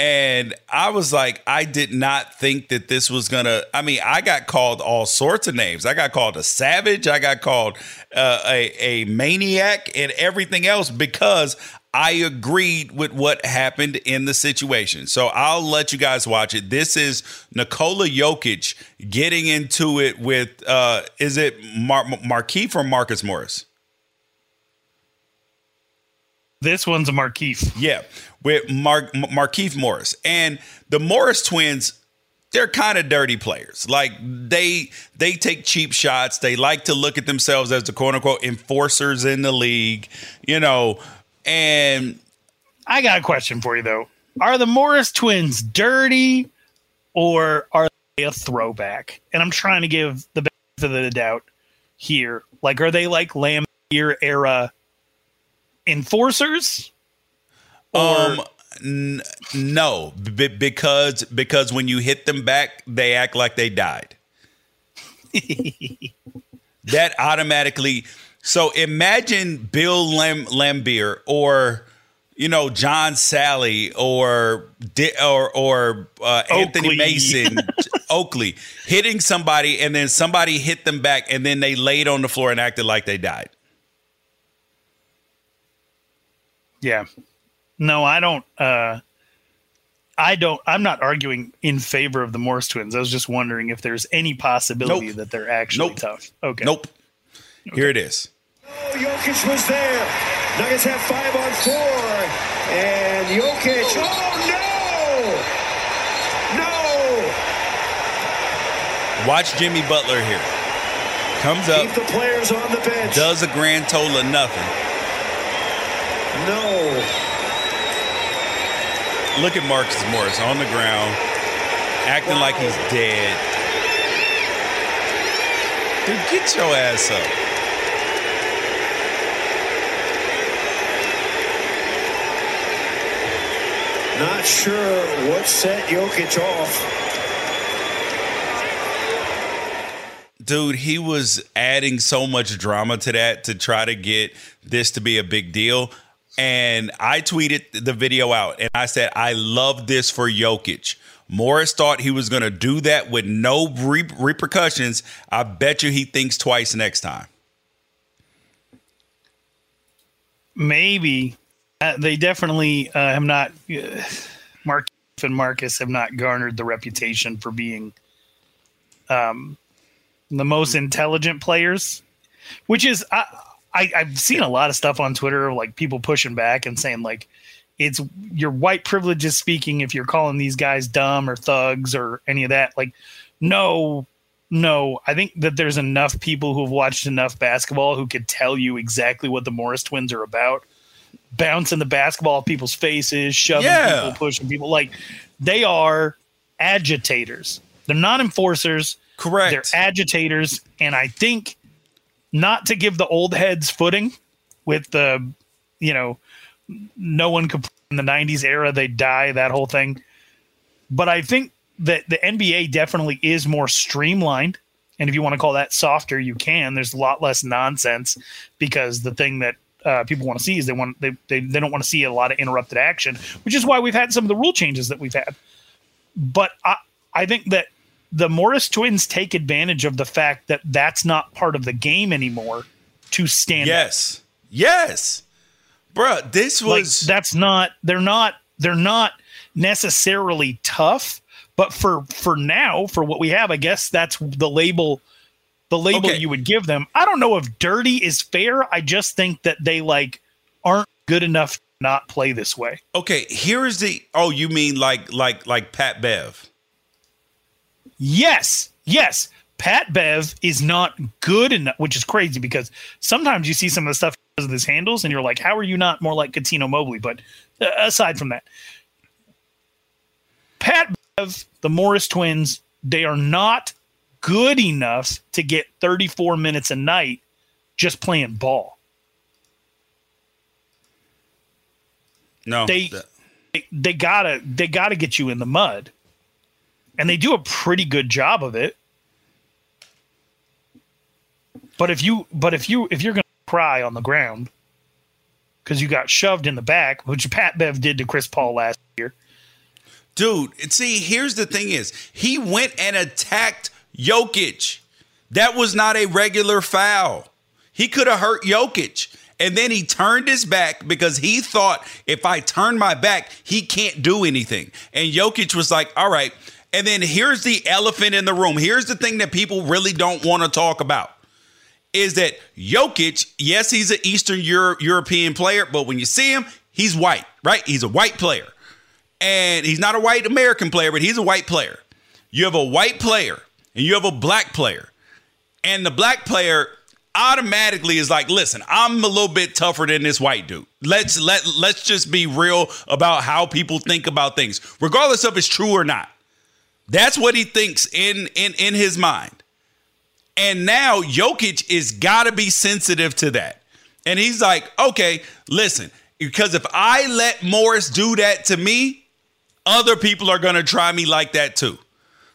And I was like, I did not think that this was gonna. I mean, I got called all sorts of names. I got called a savage. I got called uh, a a maniac and everything else because I agreed with what happened in the situation. So I'll let you guys watch it. This is Nikola Jokic getting into it with. uh Is it Mar- Markieff or Marcus Morris? This one's a Markieff. Yeah, with Mar- Markieff Morris. And the Morris twins, they're kind of dirty players. Like they they take cheap shots. They like to look at themselves as the quote unquote enforcers in the league, you know. And I got a question for you though. Are the Morris twins dirty or are they a throwback? And I'm trying to give the benefit of the doubt here. Like, are they like Laimbeer era enforcers? Or um, n- no, b- because because when you hit them back, they act like they died. that automatically. So imagine Bill Lam- Laimbeer or you know John Salley or or or uh, Anthony Mason Oakley hitting somebody and then somebody hit them back and then they laid on the floor and acted like they died. Yeah. No, I don't. Uh, I don't. I'm not arguing in favor of the Morris twins. I was just wondering if there's any possibility nope. that they're actually nope. tough. Okay. Nope. Okay. Here it is. Oh, Jokic was there. Nuggets have five on four, and Jokic. Oh no! No. Watch Jimmy Butler here. Comes up. Keep the players on the bench. Does a grand total of nothing no. Look at Marcus Morris on the ground, acting wow. like he's dead. Dude, get your ass up. Not sure what set Jokic off. dude, he was adding so much drama to that to try to get this to be a big deal. And I tweeted the video out and I said, I love this for Jokic. Morris thought he was going to do that with no re- repercussions. I bet you he thinks twice next time. Maybe. Uh, they definitely uh, have not. Uh, Mark and Marcus have not garnered the reputation for being um, the most intelligent players, which is. I, I've seen a lot of stuff on Twitter, like people pushing back and saying like it's your white privilege is speaking if you're calling these guys dumb or thugs or any of that. Like, no, no. I think that there's enough people who've watched enough basketball who could tell you exactly what the Morris twins are about. Bouncing the basketball people's faces, shoving yeah. people, pushing people. Like they are agitators. They're not enforcers. Correct. They're agitators. And I think not to give the old heads footing with the, you know, no one could in the 90s era, they die, that whole thing. But I think that the NBA definitely is more streamlined. And if you want to call that softer, you can. There's a lot less nonsense because the thing that uh, people want to see is they want they, they they don't want to see a lot of interrupted action, which is why we've had some of the rule changes that we've had. But I I think that the Morris twins take advantage of the fact that that's not part of the game anymore to stand yes up. yes. Bruh this was like, that's not they're not they're not necessarily tough but for for now for what we have i guess that's the label the label okay. you would give them. I don't know if dirty is fair. I just think that they like aren't good enough to not play this way. Okay here is the oh you mean like like like pat bev Yes, yes. Pat Bev is not good enough, which is crazy because sometimes you see some of the stuff because of his handles, and you're like, how are you not more like Cuttino Mobley? But uh, aside from that, Pat Bev, the Morris twins, they are not good enough to get 34 minutes a night just playing ball. No, they, they they gotta they gotta get you in the mud and they do a pretty good job of it. But if you but if you if you're gonna cry on the ground because you got shoved in the back, which Pat Bev did to Chris Paul last year. Dude, see, here's the thing is he went and attacked Jokic. That was not a regular foul. He could have hurt Jokic. And then he turned his back because he thought if I turn my back, he can't do anything. And Jokic was like, all right. And then here's the elephant in the room. Here's the thing that people really don't want to talk about is that Jokic, yes, he's an Eastern Euro- European player, but when you see him, he's white, right? He's a white player. And he's not a white American player, but he's a white player. You have a white player and you have a black player. And the black player automatically is like, listen, I'm a little bit tougher than this white dude. Let's let let's just be real about how people think about things, regardless of it's true or not. That's what he thinks in in in his mind. And now Jokic is got to be sensitive to that. And he's like, okay, listen, because if I let Morris do that to me, other people are going to try me like that too.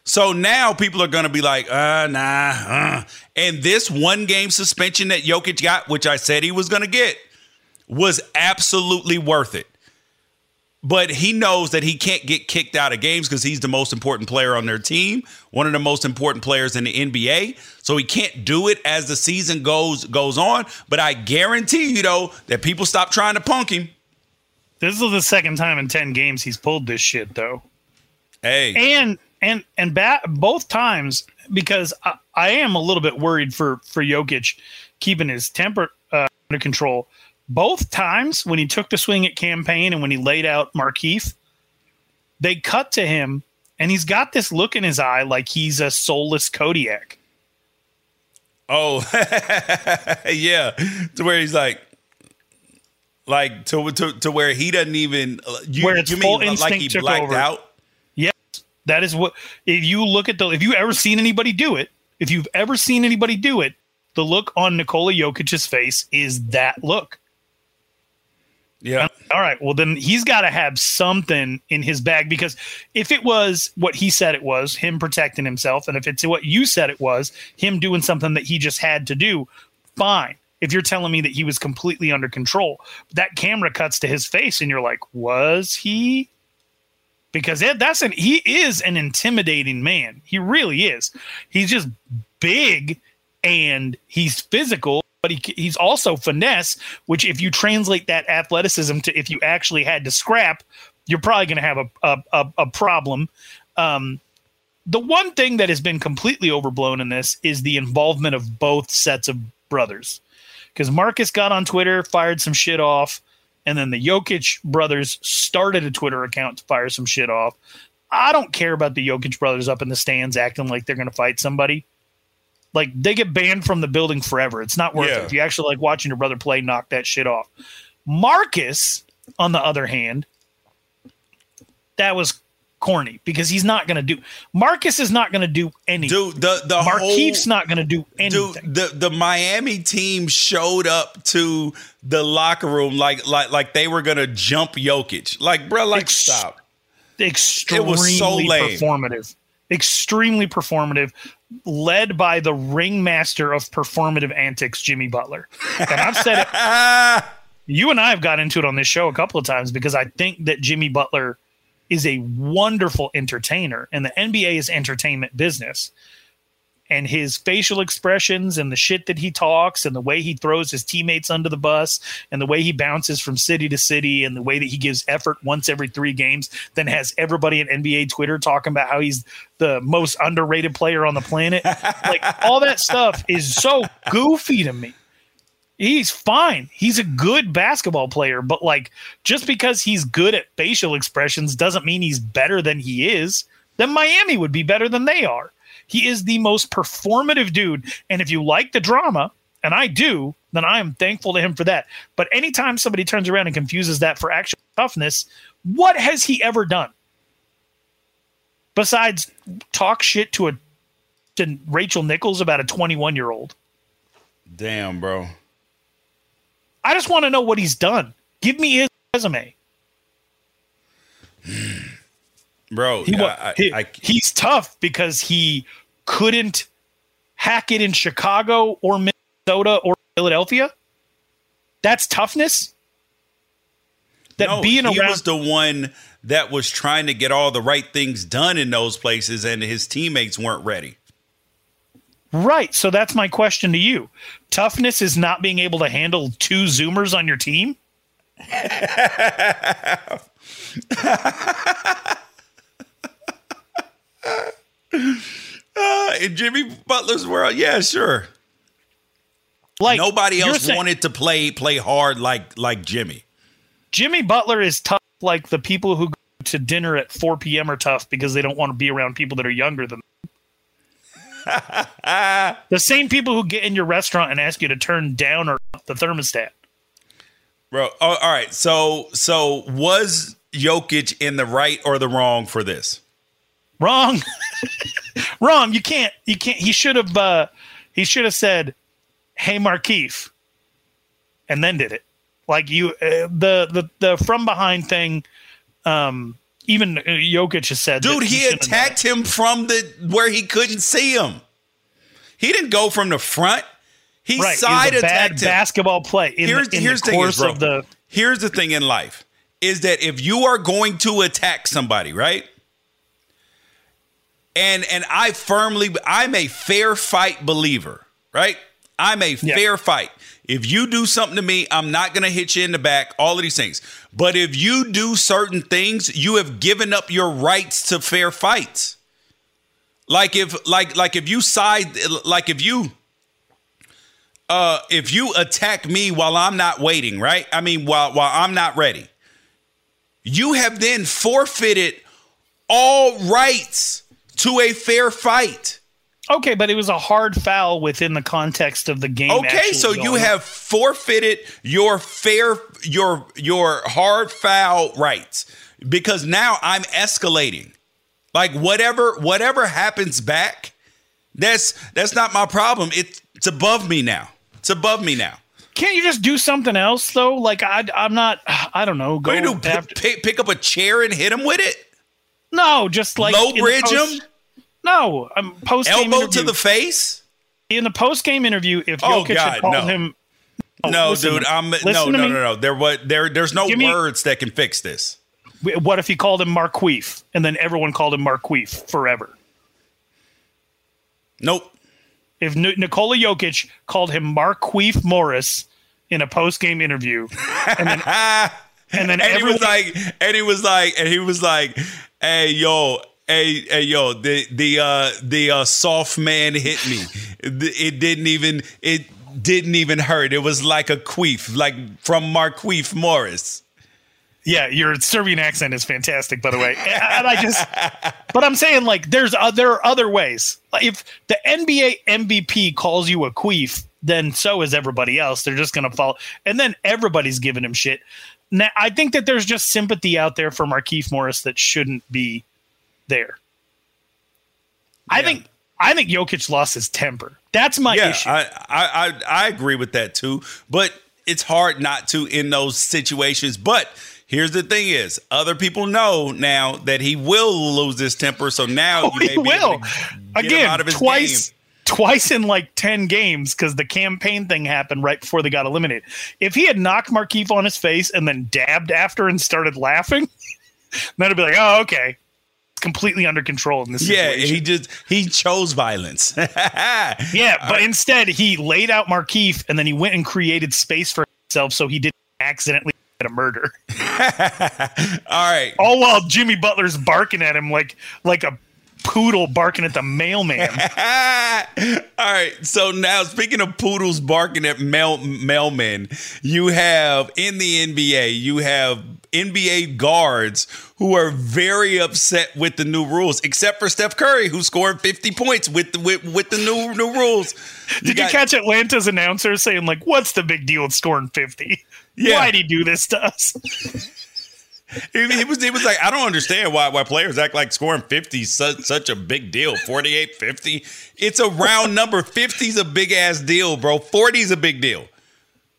So now people are going to be like, uh, nah. Uh. And this one game suspension that Jokic got, which I said he was going to get, was absolutely worth it but he knows that he can't get kicked out of games because he's the most important player on their team, one of the most important players in the NBA. So he can't do it as the season goes goes on. But I guarantee you though that people stop trying to punk him. This is the second time in ten games he's pulled this shit though. Hey, and and and bat both times because I, I am a little bit worried for for Jokic keeping his temper uh, under control both times when he took the swing at Cam Payne and when he laid out Markieff, they cut to him and he's got this look in his eye like he's a soulless Kodiak. Oh, yeah. To where he's like, like to, to, to where he doesn't even, uh, you, where it's you full mean instinct like he blacked over. out? Yes. That is what, if you look at the, if you ever seen anybody do it, if you've ever seen anybody do it, the look on Nikola Jokic's face is that look. Yeah. All right. Well, then he's got to have something in his bag because if it was what he said it was, him protecting himself, and if it's what you said it was, him doing something that he just had to do, fine. If you're telling me that he was completely under control, that camera cuts to his face, and you're like, was he? Because that's an he is an intimidating man. He really is. He's just big and he's physical but he, he's also finesse, which if you translate that athleticism to if you actually had to scrap, you're probably going to have a, a, a, a problem. Um, the one thing that has been completely overblown in this is the involvement of both sets of brothers. Because Marcus got on Twitter, fired some shit off, and then the Jokic brothers started a Twitter account to fire some shit off. I don't care about the Jokic brothers up in the stands acting like they're going to fight somebody like they get banned from the building forever. It's not worth Yeah. it. If you actually like watching your brother play, knock that shit off. Marcus, on the other hand, that was corny because he's not going to do. Marcus is not going to do anything. Dude, the the Markieff's whole, not going to do anything. Dude, the the Miami team showed up to the locker room like like like they were gonna jump Jokic. Like, bro, like Ex- stop. extremely It was so lame. performative. Extremely performative, led by the ringmaster of performative antics, Jimmy Butler. And I've said it. You and I have got into it on this show a couple of times because I think that Jimmy Butler is a wonderful entertainer, and the NBA is entertainment business. And his facial expressions and the shit that he talks and the way he throws his teammates under the bus and the way he bounces from city to city and the way that he gives effort once every three games, then has everybody at NBA Twitter talking about how he's the most underrated player on the planet. like all that stuff is so goofy to me. He's fine. He's a good basketball player, but like just because he's good at facial expressions doesn't mean he's better than he is. Then Miami would be better than they are. He is the most performative dude. And if you like the drama, and I do, then I am thankful to him for that. But anytime somebody turns around and confuses that for actual toughness, what has he ever done? Besides talk shit to a to Rachel Nichols about a 21 year old. Damn, bro. I just want to know what he's done. Give me his resume. Bro. He, I, he- I, I, he's tough because he couldn't hack it in Chicago or Minnesota or Philadelphia. That's toughness. That no, being he around was the one that was trying to get all the right things done in those places, and his teammates weren't ready. right. So that's my question to you. Toughness is not being able to handle two Zoomers on your team. Uh, in Jimmy Butler's world, yeah, sure. Like Nobody else saying- wanted to play play hard like like Jimmy. Jimmy Butler is tough. Like the people who go to dinner at 4 p.m. are tough because they don't want to be around people that are younger than them. the same people who get in your restaurant and ask you to turn down or up the thermostat. Bro, oh, all right. So so was Jokic in the right or the wrong for this? Wrong. Wrong. You can't. You can't. He should have. Uh, he should have said, "Hey, Markieff," and then did it. Like you, uh, the the the from behind thing. Um, even uh, Jokic has said, Dude, he shouldn't have done it. attacked him from the where he couldn't see him. He didn't go from the front. He Right, side bad attacked him. basketball play. In here's the, in here's the thing is, course bro. of the here's the thing in life is that if you are going to attack somebody, right? And and I firmly I'm a fair fight believer, right? I'm a Yeah. fair fight. If you do something to me, I'm not going to hit you in the back, all of these things. But if you do certain things, you have given up your rights to fair fights. Like if like like if you side like if you uh if you attack me while I'm not waiting, right? I mean while while I'm not ready. You have then forfeited all rights to a fair fight. okay, but it was a hard foul within the context of the game. Okay, so you on. have forfeited your fair your your hard foul rights because now I'm escalating. Like whatever whatever happens back, that's that's not my problem. It's it's above me now. It's above me now. Can't you just do something else though? Like I, I'm not. I don't know. Go do after- Pick, pick up a chair and hit him with it? No, just like Low bridge post- him? No, um, post game Elbow to the face? in the post game interview. If Oh, Jokic God, had called no. him, No, listen dude. I'm no, no, no, no, There was there. There's no Give me- words that can fix this. What if he called him Marqueef and then everyone called him Marqueef forever? Nope. If N- Nikola Jokic called him Marqueef Morris in a post game interview, and then and then and he everyone was like, and he was like, and he was like, "Hey, yo, hey, hey, yo, the the uh the uh soft man hit me. It, it didn't even it didn't even hurt. It was like a queef, like from Marqueef Morris." Yeah, your Serbian accent is fantastic, by the way. And I just, but I'm saying like there's uh, there are other ways. If the NBA MVP calls you a queef, then so is everybody else. They're just gonna follow, and then everybody's giving him shit. Now, I think that there's just sympathy out there for Markieff Morris that shouldn't be there. I think I think Jokic lost his temper. That's my yeah, issue. I, I I I agree with that too. But it's hard not to in those situations. But here's the thing: is other people know now that he will lose his temper. So now Oh, you may he be able will. to get him Again, out of his twice, game. Twice in like 10 games because the Cam Payne thing happened right before they got eliminated. If he had knocked Markieff on his face and then dabbed after and started laughing, then it'd be like, oh, okay. It's completely under control in this Yeah, situation. he just he chose violence. yeah, but instead he laid out Markieff and then he went and created space for himself so he didn't accidentally a murder. All right. All while Jimmy Butler's barking at him like like a poodle barking at the mailman. All right. So now, speaking of poodles barking at mail mailmen, you have in the NBA, you have NBA guards who are very upset with the new rules, except for Steph Curry, who scored 50 points with the, with, with the new new rules. Did got- you catch Atlanta's announcer saying like, "What's the big deal with scoring 50? Yeah. Why'd he do this to us?" He, he was he was like, I don't understand why why players act like scoring 50 is such, such a big deal. 48, 50. It's a round number. 50 is a big ass deal, bro. 40 is a big deal.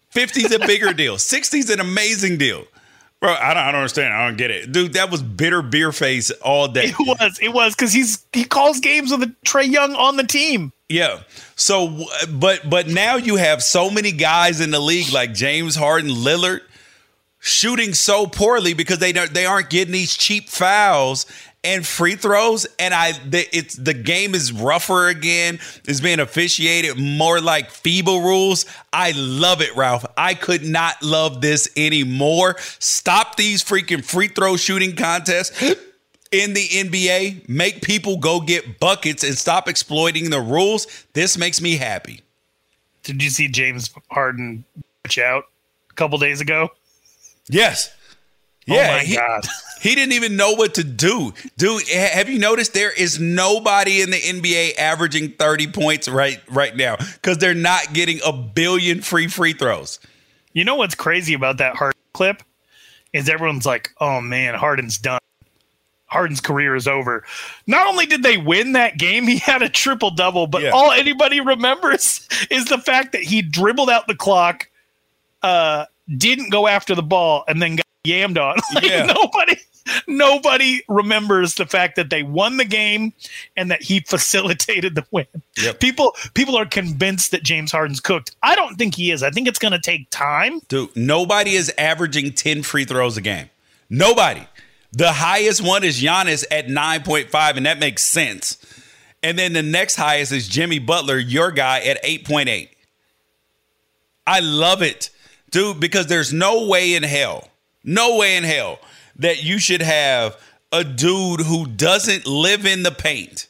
50 is a bigger deal. 60 is an amazing deal. Bro, I don't, I don't understand. I don't get it, dude. That was bitter beer face all day. It was. It was because he's he calls games with Trae Young on the team. Yeah. So, but but now you have so many guys in the league like James Harden, Lillard, shooting so poorly because they they aren't getting these cheap fouls and free throws. And I, the, it's the game is rougher again. It's being officiated more like FIBA rules. I love it, Ralph. I could not love this anymore. Stop these freaking free throw shooting contests. In the NBA, make people go get buckets and stop exploiting the rules. This makes me happy. Did you see James Harden out a couple days ago? Yes. Yeah, oh my he, god. He didn't even know what to do. Dude, have you noticed there is nobody in the NBA averaging 30 points right right now cuz they're not getting a billion free free throws. You know what's crazy about that Harden clip is everyone's like, "Oh man, Harden's done. Harden's career is over." Not only did they win that game, he had a triple double, but yeah. all anybody remembers is the fact that he dribbled out the clock uh didn't go after the ball and then got yammed on. Like yeah. nobody nobody remembers the fact that they won the game and that he facilitated the win. Yep. People people are convinced that James Harden's cooked. I don't think he is. I think it's going to take time. Dude, nobody is averaging 10 free throws a game. Nobody. The highest one is Giannis at 9.5 and that makes sense. And then the next highest is Jimmy Butler, your guy at 8.8. I love it. Dude, because there's no way in hell no way in hell that you should have a dude who doesn't live in the paint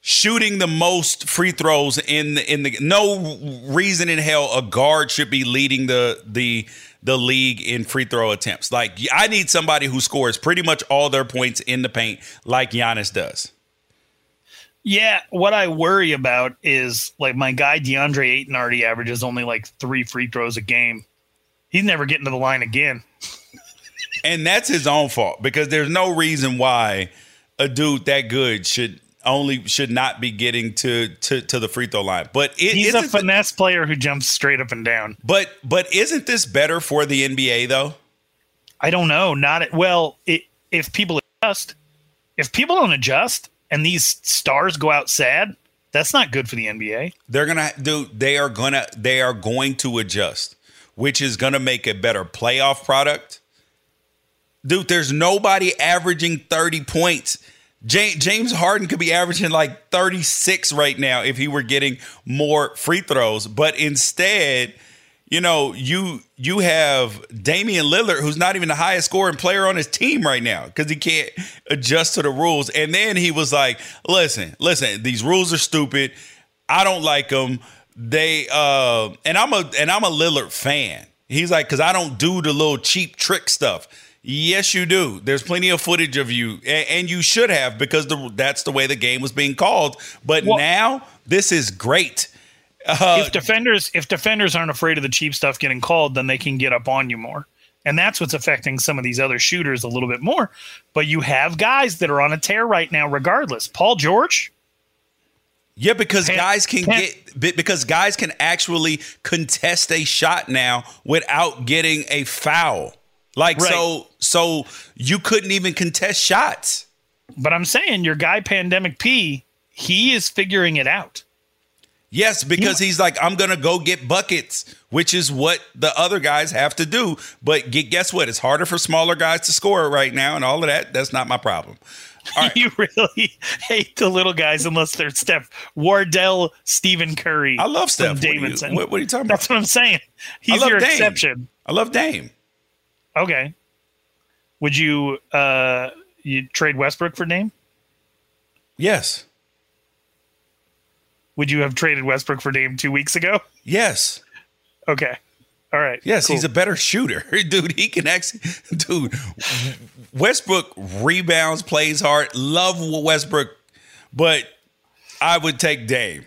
shooting the most free throws in the in the no reason in hell a guard should be leading the the the league in free throw attempts. Like I need somebody who scores pretty much all their points in the paint like Giannis does. Yeah, what I worry about is like my guy DeAndre Ayton already averages only like three free throws a game. He's never getting to the line again and that's his own fault because there's no reason why a dude that good should only should not be getting to to, to the free throw line. But it, he's a finesse player who jumps straight up and down. But but isn't this better for the NBA though? I don't know. Not well. It, if people adjust, if people don't adjust, and these stars go out sad, that's not good for the NBA. They're gonna do. They are gonna. They are going to adjust, which is gonna make a better playoff product Dude, there's nobody averaging 30 points. James Harden could be averaging like 36 right now if he were getting more free throws, but instead, you know, you you have Damian Lillard, who's not even the highest scoring player on his team right now because he can't adjust to the rules. And then he was like, "Listen, listen, these rules are stupid. I don't like them. They uh, and I'm a and I'm a Lillard fan. He's like, because I don't do the little cheap trick stuff." Yes, you do. There's plenty of footage of you, and, you should have because the, that's the way the game was being called. But well, now this is great. Uh, if defenders if defenders aren't afraid of the cheap stuff getting called, then they can get up on you more, and that's what's affecting some of these other shooters a little bit more. But you have guys that are on a tear right now, regardless. Paul George. Yeah, because guys can get because guys can actually contest a shot now without getting a foul. Like right. so so you couldn't even contest shots. But I'm saying your guy Pandemic P, he is figuring it out. Yes, because he's like, I'm gonna go get buckets, which is what the other guys have to do. But guess what? It's harder for smaller guys to score right now, and all of that. That's not my problem. Right. you really hate the little guys unless they're Steph Wardell, Stephen Curry. I love Steph Davidson. What, what, what, are you talking about? That's what I'm saying. He's your Dame. exception. I love Dame. Okay. Would you uh you trade Westbrook for Dame? Yes. Would you have traded Westbrook for Dame two weeks ago? Yes. Okay. All right. Yes, cool. he's a better shooter. Dude, he can actually dude. Westbrook rebounds, plays hard. Love Westbrook, but I would take Dame.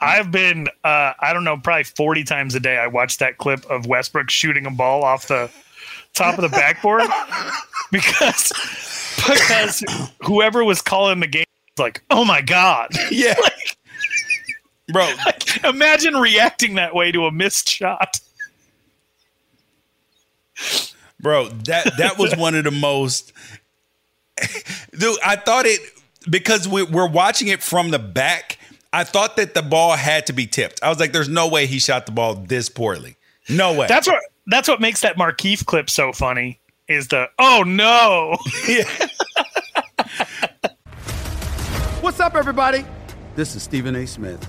I've been, uh, I don't know, probably 40 times a day. I watch that clip of Westbrook shooting a ball off the top of the backboard because because whoever was calling the game was like, oh my god, yeah, like, bro. Like, imagine reacting that way to a missed shot. bro. That that was one of the most. Dude, I thought it because we, we're watching it from the back. I thought that the ball had to be tipped. I was like, "There's no way he shot the ball this poorly. No way." That's what that's what makes that Markieff clip so funny. Is the oh no? What's up, everybody? This is Stephen A. Smith.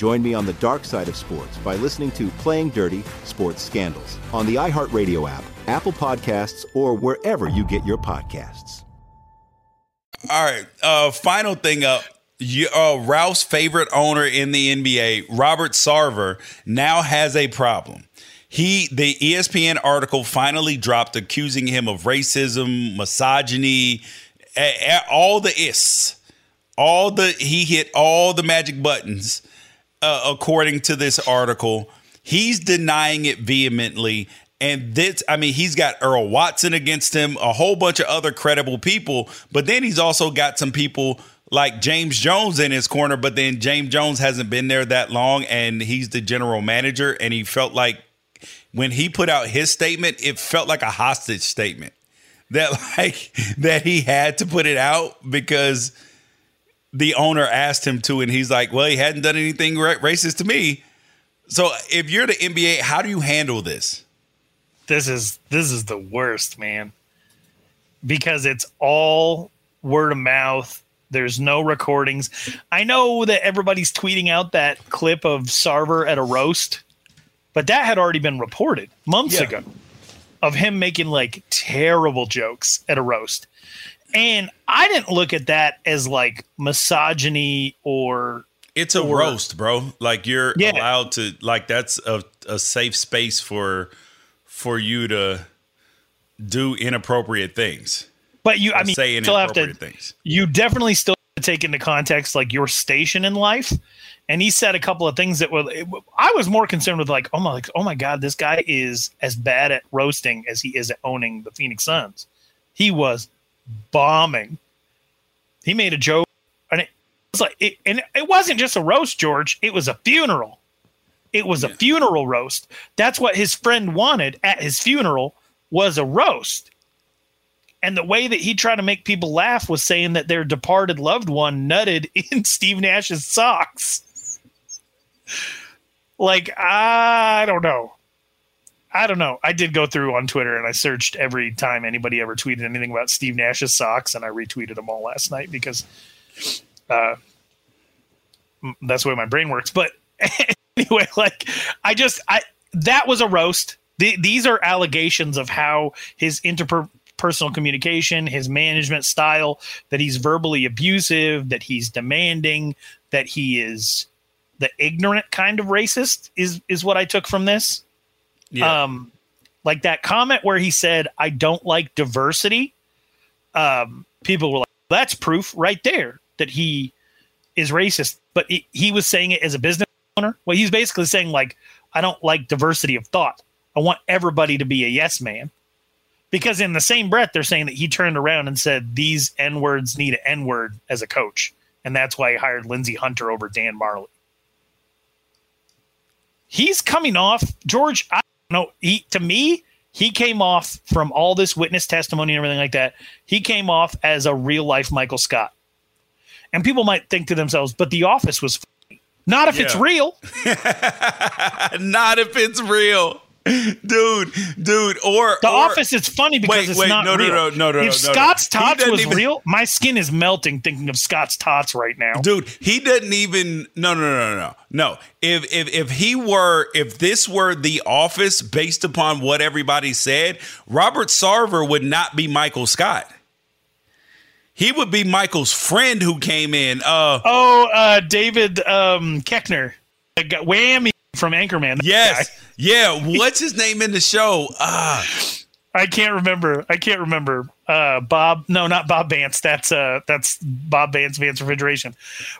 Join me on the dark side of sports by listening to Playing Dirty Sports Scandals on the iHeartRadio app, Apple Podcasts, or wherever you get your podcasts. All right. Uh, final thing up. Uh, Ralph's favorite owner in the NBA, Robert Sarver, now has a problem. He, the ESPN article finally dropped accusing him of racism, misogyny, a- a- all the is, all the he hit all the magic buttons, uh, according to this article. He's denying it vehemently. And this, I mean, he's got Earl Watson against him, a whole bunch of other credible people, but then he's also got some people like James Jones in his corner, but then James Jones hasn't been there that long and he's the general manager. And he felt like when he put out his statement, it felt like a hostage statement that like that he had to put it out because the owner asked him to, and he's like, "Well, he hadn't done anything ra- racist to me." So, if you're the NBA, how do you handle this? This is this is the worst, man. Because it's all word of mouth. There's no recordings. I know that everybody's tweeting out that clip of Sarver at a roast, but that had already been reported months Yeah. ago of him making like terrible jokes at a roast. And I didn't look at that as like misogyny or It's a Or- roast, bro. Like you're Yeah. allowed to like that's a, a safe space for for you to do inappropriate things. but you I mean say you still have to things. you definitely still take into context like your station in life. And he said a couple of things that were. I was more concerned with like, oh my, like, oh my god, this guy is as bad at roasting as he is at owning the Phoenix Suns. He was bombing. He made a joke, and it was like, it, and it wasn't just a roast, George. It was a funeral. It was yeah. a funeral roast. That's what his friend wanted at his funeral was a roast. And the way that he tried to make people laugh was saying that their departed loved one nutted in Steve Nash's socks. like, I don't know. I don't know. I did go through on Twitter and I searched every time anybody ever tweeted anything about Steve Nash's socks, and I retweeted them all last night because uh, that's the way my brain works. But anyway, like I just I that was a roast. The, these are allegations of how his interpersonal communication, his management style, that he's verbally abusive, that he's demanding, that he is the ignorant kind of racist is is what I took from this. Yeah. Um like that comment where he said I don't like diversity. Um people were like that's proof right there that he is racist, but he, he was saying it as a business owner. Well, he's basically saying like I don't like diversity of thought. I want everybody to be a yes man. Because in the same breath, they're saying that he turned around and said these N words need an N word as a coach. And that's why he hired Lindsey Hunter over Dan Majerle. He's coming off, George, I know. He to me, he came off from all this witness testimony and everything like that. He came off as a real life Michael Scott. And people might think to themselves, but The Office was not if yeah. it's real. not if it's real dude, dude, or the or, Office is funny because wait, it's wait, not no, real. No, no, no, no. If no, Scott's no. tots was even, real, my skin is melting thinking of Scott's tots right now. Dude, he doesn't even. No, no, no, no, no. If if if he were, if this were the Office, based upon what everybody said, Robert Sarver would not be Michael Scott. He would be Michael's friend who came in. Uh, oh, uh, David um, Koechner, whammy from Anchorman. Yes. Guy. Yeah. What's his name in the show? Ah. I can't remember. I can't remember. Uh, Bob, no, not Bob Vance. That's uh, that's Bob Vance, Vance Refrigeration.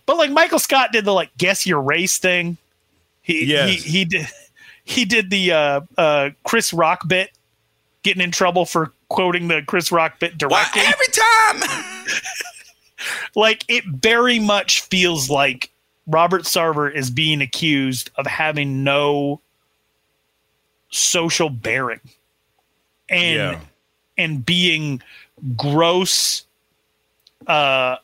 But like Michael Scott did the like guess your race thing. He yes. he he did he did the uh, uh, Chris Rock bit, getting in trouble for quoting the Chris Rock bit directly every time. like it very much feels like Robert Sarver is being accused of having no social bearing and yeah. and being gross uh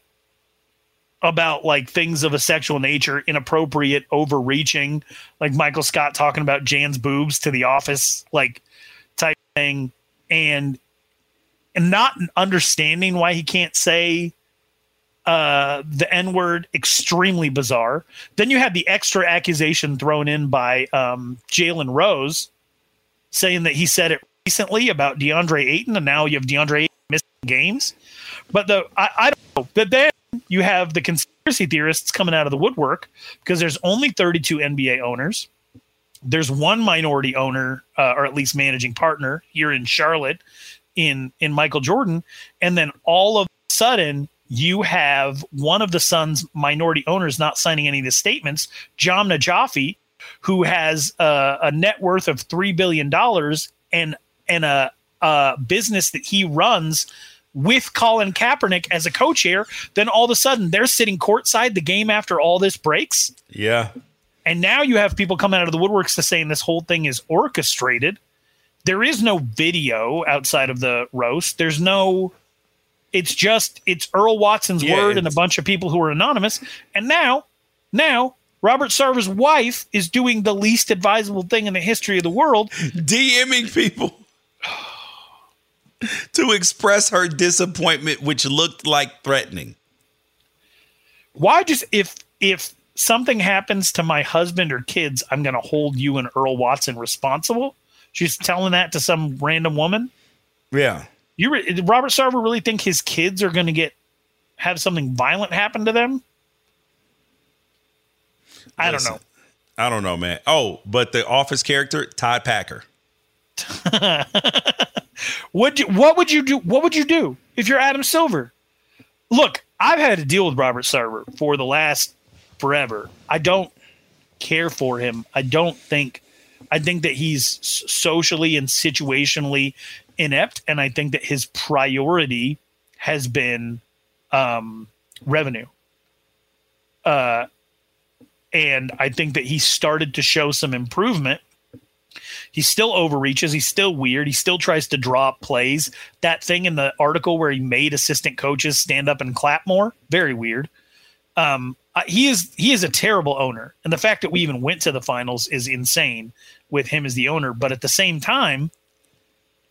about like things of a sexual nature, inappropriate, overreaching, like Michael Scott talking about Jan's boobs to the office, like type thing, and and not understanding why he can't say uh, the N word extremely bizarre. Then you had the extra accusation thrown in by um, Jalen Rose saying that he said it recently about DeAndre Ayton, and now you have DeAndre Ayton missing games. But the I, I don't know. But then you have the conspiracy theorists coming out of the woodwork because there's only 32 NBA owners. There's one minority owner, uh, or at least managing partner here in Charlotte, in in Michael Jordan, and then all of a sudden you have one of the Suns' minority owners not signing any of the statements, Jahm Najafi, who has a, a net worth of three billion dollars and and a, a business that he runs with Colin Kaepernick as a co-chair, then all of a sudden they're sitting courtside the game after all this breaks. Yeah. And now you have people coming out of the woodworks to saying this whole thing is orchestrated. There is no video outside of the roast. There's no it's just it's Earl Watson's yeah, word and a bunch of people who are anonymous. And now, now Robert Sarver's wife is doing the least advisable thing in the history of the world, DMing people to express her disappointment, which looked like threatening. Why just if if something happens to my husband or kids, I'm going to hold you and Earl Watson responsible? She's telling that to some random woman. Yeah. You re- Robert Sarver really think his kids are going to get have something violent happen to them? I Listen, don't know. I don't know, man. Oh, but the office character, Todd Packer. would you, what would you do? What would you do if you're Adam Silver? Look, I've had to deal with Robert Sarver for the last forever. I don't care for him. I don't think. I think that he's socially and situationally inept, and I think that his priority has been um, revenue. Uh, and I think that he started to show some improvement. He still overreaches. He's still weird. He still tries to draw plays. That thing in the article where he made assistant coaches stand up and clap more, very weird. Um, he is he is a terrible owner, and the fact that we even went to the finals is insane with him as the owner. But at the same time,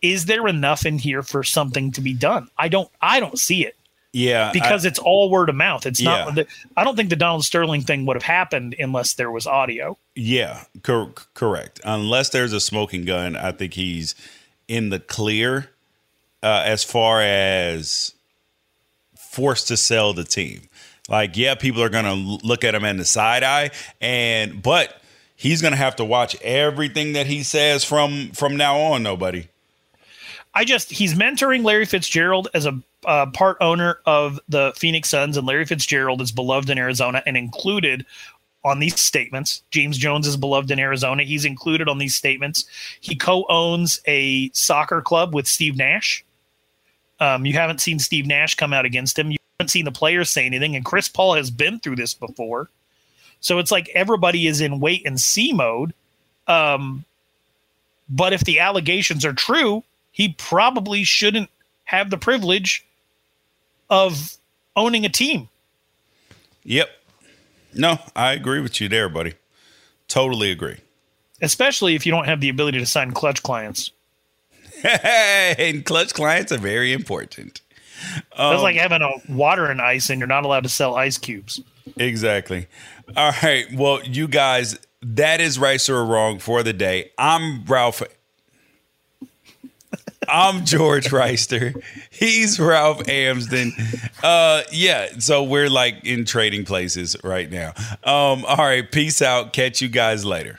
is there enough in here for something to be done? I don't I don't see it. Yeah, because I, it's all word of mouth. It's yeah. not. I don't think the Donald Sterling thing would have happened unless there was audio. Yeah, cor- correct. Unless there's a smoking gun, I think he's in the clear uh, as far as forced to sell the team. Like, yeah, people are gonna look at him in the side eye, and but he's gonna have to watch everything that he says from from now on. Nobody. I just he's mentoring Larry Fitzgerald as a uh, part owner of the Phoenix Suns, and Larry Fitzgerald is beloved in Arizona and included on these statements. James Jones is beloved in Arizona. He's included on these statements. He co-owns a soccer club with Steve Nash. Um, you haven't seen Steve Nash come out against him. You haven't seen the players say anything, and Chris Paul has been through this before. So it's like everybody is in wait and see mode. Um, but if the allegations are true, he probably shouldn't have the privilege of owning a team. Yep. No, I agree with you there, buddy. Totally agree. Especially if you don't have the ability to sign Klutch clients. and Klutch clients are very important. Um, That's like having a water and ice and you're not allowed to sell ice cubes. Exactly. All right. Well, you guys, that is right or wrong for the day. I'm Ralph I'm George Reister. He's Ralph Amsden. Uh, yeah, so we're like in trading places right now. Um, all right, peace out. Catch you guys later.